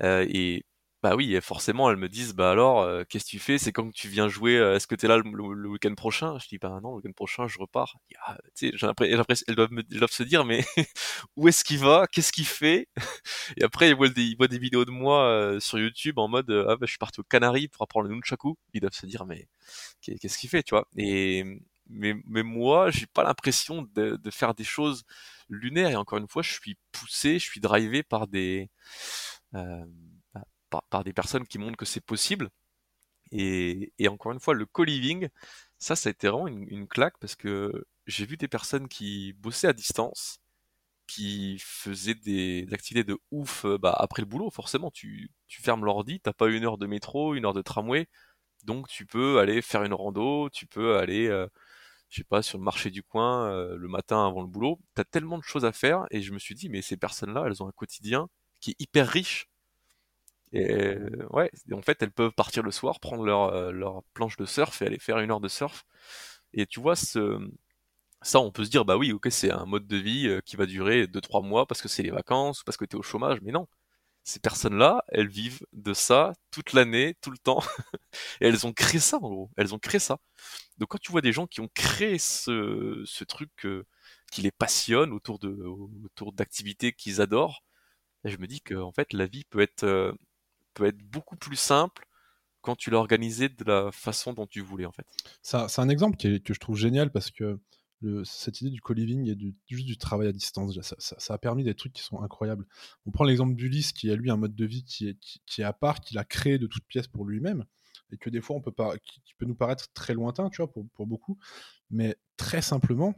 Heu et bah, oui forcément elles me disent: «Bah, alors, heu, qu'est-ce que tu fais? C'est quand que tu viens jouer? Heu, est-ce que tu es là le week-end prochain?» je dis: «Bah, non, le week-end prochain je repars». Tu sais, j'ai l'impré j'ai l'impress elles doivent me elles doivent se dire: «Mais [LAUGHS] où est-ce qu'il va? Qu'est-ce qu'il fait?» [LAUGHS] et après ils voient des ils voient des vidéos de moi, heu, sur YouTube en mode, «Ah bah, je suis parti aux Canaries pour apprendre le nunchaku». Ils doivent se dire: «Mais qu'est qu'est-ce qu'il fait?» tu vois? Et mais mais moi, j'ai pas l'impression de faire des choses lunaires et encore une fois, je suis poussé, je suis drivé par des, par par des personnes qui montrent que c'est possible. Et et encore une fois, le co-living, ça, ça a été vraiment une une claque parce que j'ai vu des personnes qui bossaient à distance, qui faisaient des activités de ouf, heu, bah, après le boulot forcément. Tu fermes l'ordi, tu as pas 1 heure de métro, 1 heure de tramway, donc tu peux aller faire une rando, tu peux aller, heu, je sais pas, sur le marché du coin, heu, le matin avant le boulot. Tu as tellement de choses à faire et je me suis dit: «Mais ces personnes-là, elles ont un quotidien qui est hyper riche» et ouais, en fait, elles peuvent partir le soir, prendre leur, heu, leur planche de surf et aller faire 1 heure de surf et tu vois ce, ça on peut se dire: «Bah, oui, OK, c'est un mode de vie, heu, qui va durer 2-3 mois parce que c'est les vacances ou parce que tu es au chômage», mais non! Ces personnes-là, elles vivent de ça toute l'année, tout le temps [LAUGHS] et elles ont créé ça en gros, elles ont créé ça. Donc quand tu vois des gens qui ont créé ce ce truc, heu, qui les passionne autour de autour d'activités qu'ils adorent, je me dis qu'en fait la vie peut être, heu, peut être beaucoup plus simple quand tu l'as organisée de la façon dont tu voulais, en fait. C'est un exemple que je trouve génial parce que cette idée du co-living et du juste du travail à distance, ça a permis des trucs qui sont incroyables. On prend l'exemple d'Ulysse qui a lui un mode de vie qui est qui est à part, qu'il a créé de toutes pièces pour lui-même et que des fois on peut pas qui peut nous paraître très lointain, tu vois? Pour pour beaucoup, mais très simplement,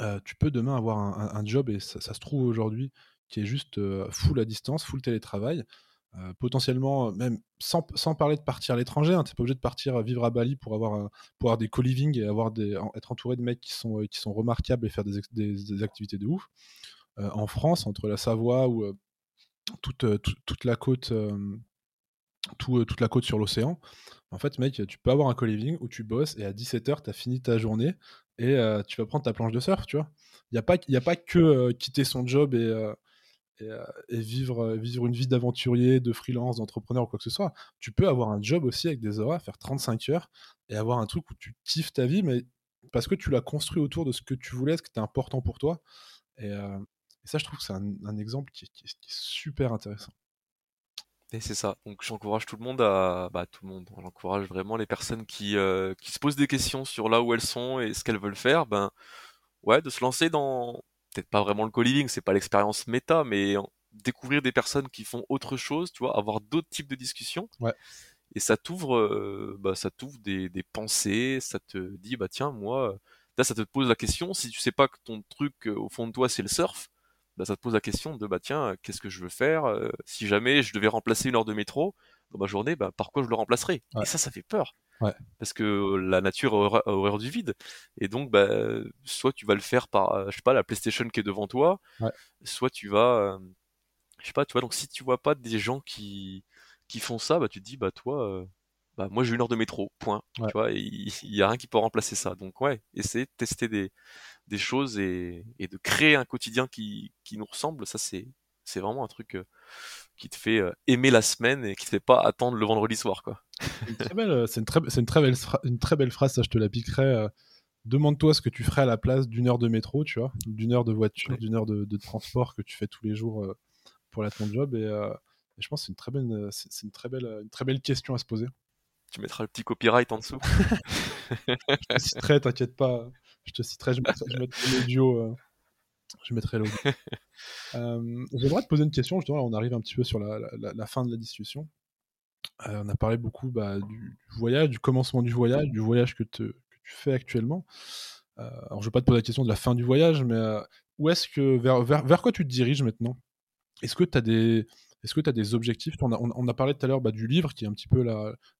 heu, tu peux demain avoir un job et ça se trouve aujourd'hui qui est juste, heu, full à distance, full télétravail, heu, potentiellement même sans sans parler de partir à l'étranger, hein, tu es pas obligé de partir, vivre à Bali pour avoir, pour avoir des co-living et avoir des être entouré de mecs qui sont, qui sont remarquables et faire des des activités de ouf. En France, entre la Savoie ou, toute, toute toute la côte, tout, toute la côte sur l'océan, en fait, mec, tu peux avoir un co-living où tu bosses et à 17:00 tu as fini ta journée et tu vas prendre ta planche de surf, tu vois? Il y a pas a pas que, quitter son job et et heu et vivre, heu, vivre une vie d'aventurier, de freelance, d'entrepreneur ou quoi que ce soit. Tu peux avoir un job aussi avec des horaires, faire 35 heures et avoir un truc où tu kiffes ta vie, mais parce que tu l'as construit autour de ce que tu voulais, ce qui était important pour toi et et ça, je trouve que c'est un exemple qui est super intéressant. Et c'est ça, donc j'encourage tout le monde à bah, tout le monde, j'encourage vraiment les personnes qui, qui se posent des questions sur là où elles sont et ce qu'elles veulent faire, ben, ouais, de se lancer dans peut-être pas vraiment le co-living, c'est pas l'expérience méta, mais découvrir des personnes qui font autre chose, tu vois, avoir d'autres types de discussions. Ouais. Et ça t'ouvre, euh, bah, ça t'ouvre des, des, pensées, ça te dit, bah tiens, moi, là, ça te pose la question, si tu sais pas que ton truc, euh, au fond de toi, c'est le surf, bah, ça te pose la question de, bah tiens, qu'est-ce que je veux faire euh, Si jamais je devais remplacer une heure de métro dans ma journée, bah, par quoi je le remplacerais Et ça, ça fait peur. Ouais. Parce que la nature a horreur du vide. Et donc, bah, soit tu vas le faire par, je sais pas, la PlayStation qui est devant toi, ouais. soit tu vas, je sais pas, tu vois, donc si tu vois pas des gens qui, qui font ça, bah tu te dis, bah toi, bah moi j'ai une heure de métro, point. Tu vois, il y, a rien qui peut remplacer ça. Donc ouais, essayer de tester des, des choses et, et de créer un quotidien qui, qui nous ressemble, ça c'est c'est vraiment un truc qui te fait aimer la semaine et qui te fait pas attendre le vendredi soir quoi. C'est une très belle, c'est une très, c'est une très belle, une très belle phrase, ça je te la piquerai. Demande-toi ce que tu ferais à la place d'une heure de métro, tu vois, d'une heure de voiture, d'une heure de, de, transport que tu fais tous les jours pour la ton job et, je pense que c'est une très belle, c'est une très belle, une très belle question à se poser. Tu mettras le petit copyright en dessous. [LAUGHS] je te citerai, t'inquiète pas. Je te citerai, je mettrai, l'audio. je mettrai l'audio. [LAUGHS] J'aimerais te poser une question. Justement, on arrive un petit peu sur la, la, fin de la discussion. On a parlé beaucoup bah, du, voyage, du commencement du voyage, du voyage que, tu fais actuellement. alors, je ne vais pas te poser la question de la fin du voyage, mais où est-ce que vers, quoi tu te diriges maintenant? Est-ce que tu as des objectifs? On a, on, a, parlé tout à l'heure bah, du livre, qui est un petit peu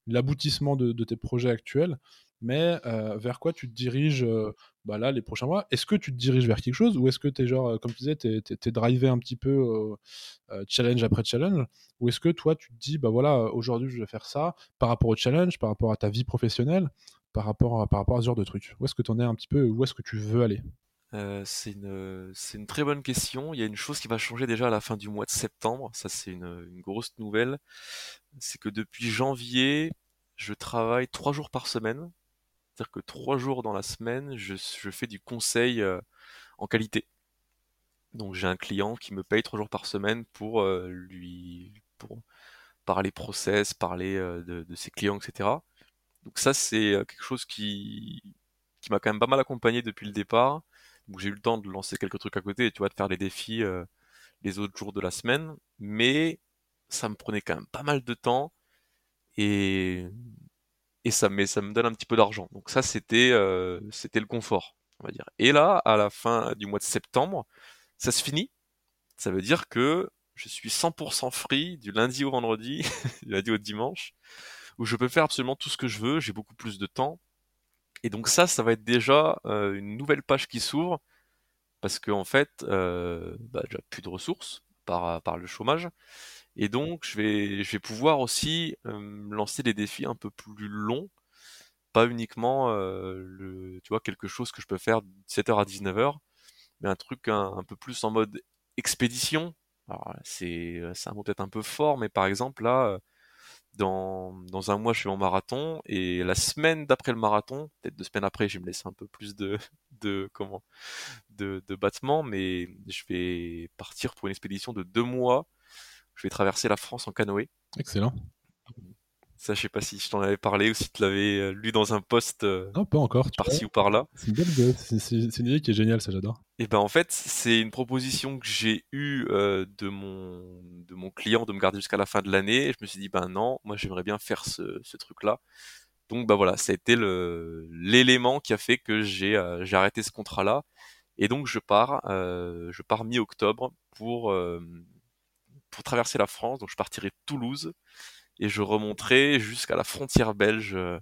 l'aboutissement de, tes projets actuels, mais vers quoi tu te diriges bah, là les prochains mois? Est-ce que tu te diriges vers quelque chose ou est-ce que tu es genre, comme tu disais, tu es, drivé un petit peu challenge après challenge? Ou est-ce que toi tu te dis, bah voilà, aujourd'hui je vais faire ça par rapport au challenge, par rapport à ta vie professionnelle, par rapport à, par rapport à ce genre de trucs Où est-ce que tu en es un petit peu Où est-ce que tu veux aller? C'est une, une très bonne question. Il y a une chose qui va changer déjà à la fin du mois de septembre. Ça, c'est une, une grosse nouvelle. C'est que depuis janvier, je travaille trois jours par semaine. C'est-à-dire que trois jours dans la semaine, je, fais du conseil euh, en qualité. Donc j'ai un client qui me paye trois jours par semaine pour euh, lui pour parler process, parler de, de, ses clients, etc. Donc ça c'est quelque chose qui qui m'a quand même pas mal accompagné depuis le départ j'ai eu le temps de lancer quelques trucs à côté, tu vois, de faire les défis euh, les autres jours de la semaine, mais ça me prenait quand même pas mal de temps et et ça me ça me donne un petit peu d'argent. Donc ça c'était euh, c'était le confort, on va dire. Et là, à la fin du mois de septembre, ça se finit. Ça veut dire que je suis 100% free du lundi au vendredi, [LAUGHS] du lundi au dimanche, où je peux faire absolument tout ce que je veux. J'ai beaucoup plus de temps et donc ça, ça va être déjà euh, une nouvelle page qui s'ouvre parce qu'en en fait, euh, bah, j'ai plus de ressources par, par le chômage. Et donc, je vais, je vais pouvoir aussi euh, lancer des défis un peu plus longs, pas uniquement le, tu vois, quelque chose que je peux faire de 7h à 19h, mais un truc un, peu plus en mode expédition. C'est, un mot peut-être un peu fort, mais par exemple, là, dans, dans un mois, je fais mon marathon et la semaine d'après le marathon, peut-être deux semaines après, je vais me laisser un peu plus de, [LAUGHS] de comment, de, de battements, mais je vais partir pour une expédition de deux mois. Je vais traverser la France en canoë. Excellent. Ça, je sais pas si je t'en avais parlé ou si tu l'avais euh, lu dans un post. Euh, non, pas encore. Par-ci ou par-là. C'est une belle C'est une idée qui est géniale, ça j'adore. Et ben en fait, c'est une proposition que j'ai eue euh, de mon de mon client de me garder jusqu'à la fin de l'année. Je me suis dit ben non, moi j'aimerais bien faire ce, ce truc-là. Donc bah voilà, ça a été l'élément qui a fait que j'ai j'ai arrêté ce contrat-là. Et donc je pars je pars mi-octobre pour pour traverser la France. Donc je partirai de Toulouse et je remonterai jusqu'à la frontière belge. Euh,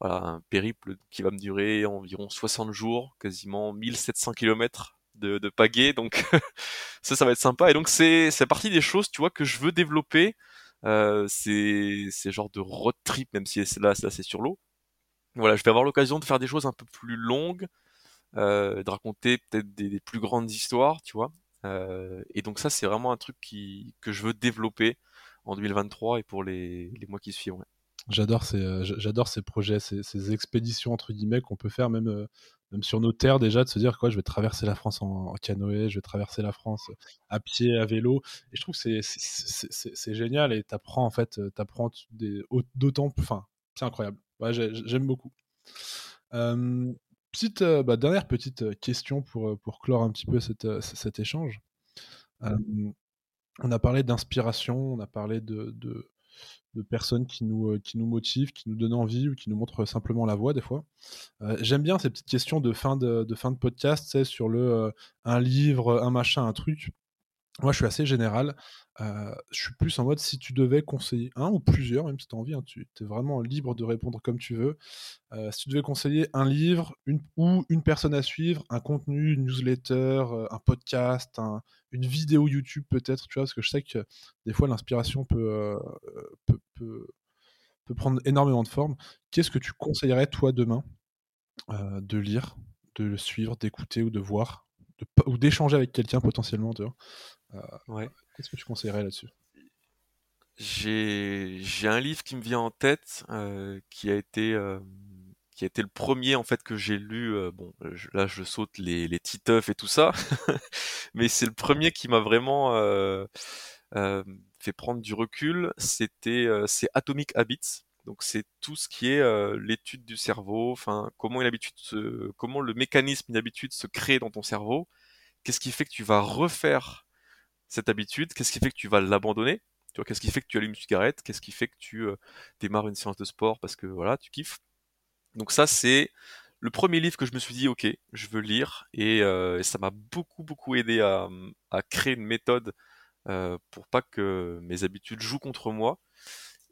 voilà, un périple qui va me durer environ 60 jours, quasiment 1700 km de, de pagaie, donc [LAUGHS] ça, ça va être sympa. Et donc c'est c'est partie des choses, tu vois, que je veux développer. Euh, c'est c'est genre de road trip, même si là, là c'est sur l'eau. Voilà, je vais avoir l'occasion de faire des choses un peu plus longues, euh, de raconter peut-être des, des, plus grandes histoires, tu vois. Euh, et donc ça, c'est vraiment un truc qui que je veux développer en 2023 et pour les, les mois qui suivent. J'adore ces, euh, j'adore ces projets, ces, ces, expéditions entre guillemets qu'on peut faire même, euh, même sur nos terres déjà, de se dire quoi, je vais traverser la France en, canoë, je vais traverser la France à pied, à vélo. Et je trouve que c'est génial et t'apprends en fait, t'apprends d'autant, enfin, c'est incroyable. J'aime beaucoup. Petite, euh, bah, dernière petite euh, question pour, euh, pour clore un petit peu cet échange. On a parlé d'inspiration, on a parlé de, personnes qui nous, motivent, qui nous donnent envie ou qui nous montrent simplement la voie des fois. J'aime bien ces petites questions de fin de, podcast, c'est sur le un livre, un machin, un truc. Moi, je suis assez général. Je suis plus en mode si tu devais conseiller un ou plusieurs, même si tu as envie, hein, tu es vraiment libre de répondre comme tu veux. Si tu devais conseiller un livre ou une personne à suivre, un contenu, une newsletter, un podcast, un, une vidéo YouTube peut-être, tu vois, parce que je sais que des fois l'inspiration peut, peut, peut, prendre énormément de formes. Qu'est-ce que tu conseillerais toi demain de lire, de suivre, d'écouter ou de voir ou d'échanger avec quelqu'un potentiellement, tu vois Ouais. Qu'est-ce que tu conseillerais là-dessus? J'ai j'ai un livre qui me vient en tête euh, qui a été euh, qui a été le premier en fait que j'ai lu. euh, bon, je- là je saute les les Titeuf et tout ça, [LAUGHS] mais c'est le premier qui m'a vraiment euh, euh, fait prendre du recul. C'était euh, c'est Atomic Habits. Donc c'est tout ce qui est euh, l'étude du cerveau, enfin comment une habitude se, comment le mécanisme d'une habitude se crée dans ton cerveau. Qu'est-ce qui fait que tu vas refaire cette habitude Qu'est-ce qui fait que tu vas l'abandonner? Qu'est-ce qui fait que tu allumes une cigarette? Qu'est-ce qui fait que tu euh, démarres une séance de sport parce que voilà, tu kiffes? Donc ça, c'est le premier livre que je me suis dit, ok, je veux lire, et, euh, ça m'a beaucoup beaucoup aidé à, créer une méthode euh, pour pas que mes habitudes jouent contre moi.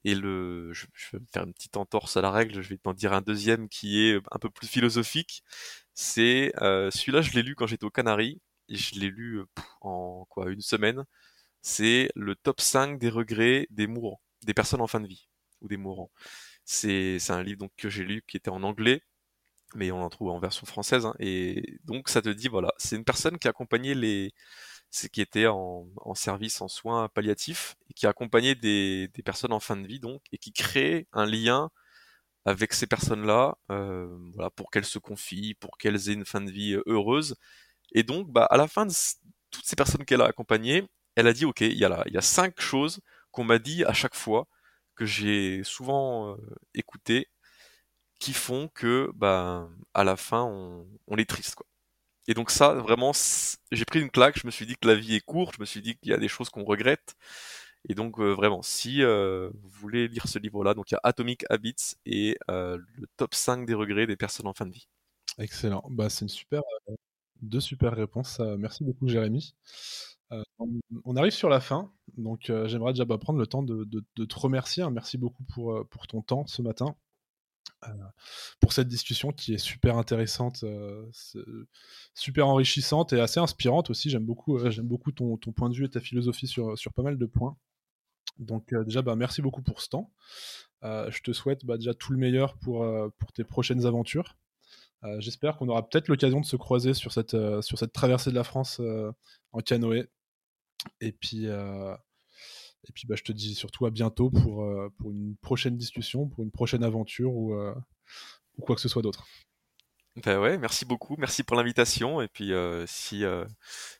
Et le, je, vais me faire une petite entorse à la règle, je vais t'en dire un deuxième qui est un peu plus philosophique. C'est celui-là, je l'ai lu quand j'étais aux Canaries, je l'ai lu en quoi une semaine. C'est le top 5 des regrets des mourants, des personnes en fin de vie ou des mourants. C'est un livre donc que j'ai lu qui était en anglais, mais on en trouve en version française. hein. et donc ça te dit voilà, c'est une personne qui accompagnait les, qui était en, en service en soins palliatifs et qui accompagnait des, des personnes en fin de vie donc et qui crée un lien avec ces personnes-là, euh, voilà, pour qu'elles se confient, pour qu'elles aient une fin de vie heureuse. Et donc, bah, à la fin de toutes ces personnes qu'elle a accompagnées, elle a dit, OK, il y a cinq choses qu'on m'a dit à chaque fois, que j'ai souvent euh, écoutées, qui font que, bah, à la fin, on, on est triste. Et donc ça, vraiment, j'ai pris une claque, je me suis dit que la vie est courte, je me suis dit qu'il y a des choses qu'on regrette. Et donc, euh, vraiment, si euh, vous voulez lire ce livre-là, donc il y a Atomic Habits et le top 5 des regrets des personnes en fin de vie. Excellent. Bah, c'est une super, deux super réponses. Euh, merci beaucoup, Jérémy. Euh, on, arrive sur la fin, donc euh, j'aimerais déjà bah, prendre le temps de, te remercier. hein. Merci beaucoup pour, ton temps ce matin, pour cette discussion qui est super intéressante, super enrichissante et assez inspirante aussi. J'aime beaucoup, ton, point de vue et ta philosophie sur, pas mal de points. Donc déjà, bah, merci beaucoup pour ce temps. Je te souhaite bah, déjà tout le meilleur pour tes prochaines aventures. Euh, J'espère qu'on aura peut-être l'occasion de se croiser sur cette, euh, sur cette traversée de la France euh, en canoë. Et puis, et puis bah, je te dis surtout à bientôt pour, pour une prochaine discussion, pour une prochaine aventure ou, ou quoi que ce soit d'autre. Ben ouais, merci beaucoup, merci pour l'invitation. Et puis si,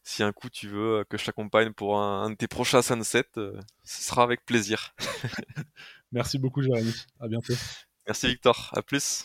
si un coup tu veux que je t'accompagne pour un, un de tes prochains sunsets, ce sera avec plaisir. [LAUGHS] Merci beaucoup, Jérémy. À bientôt. Merci Victor, à plus.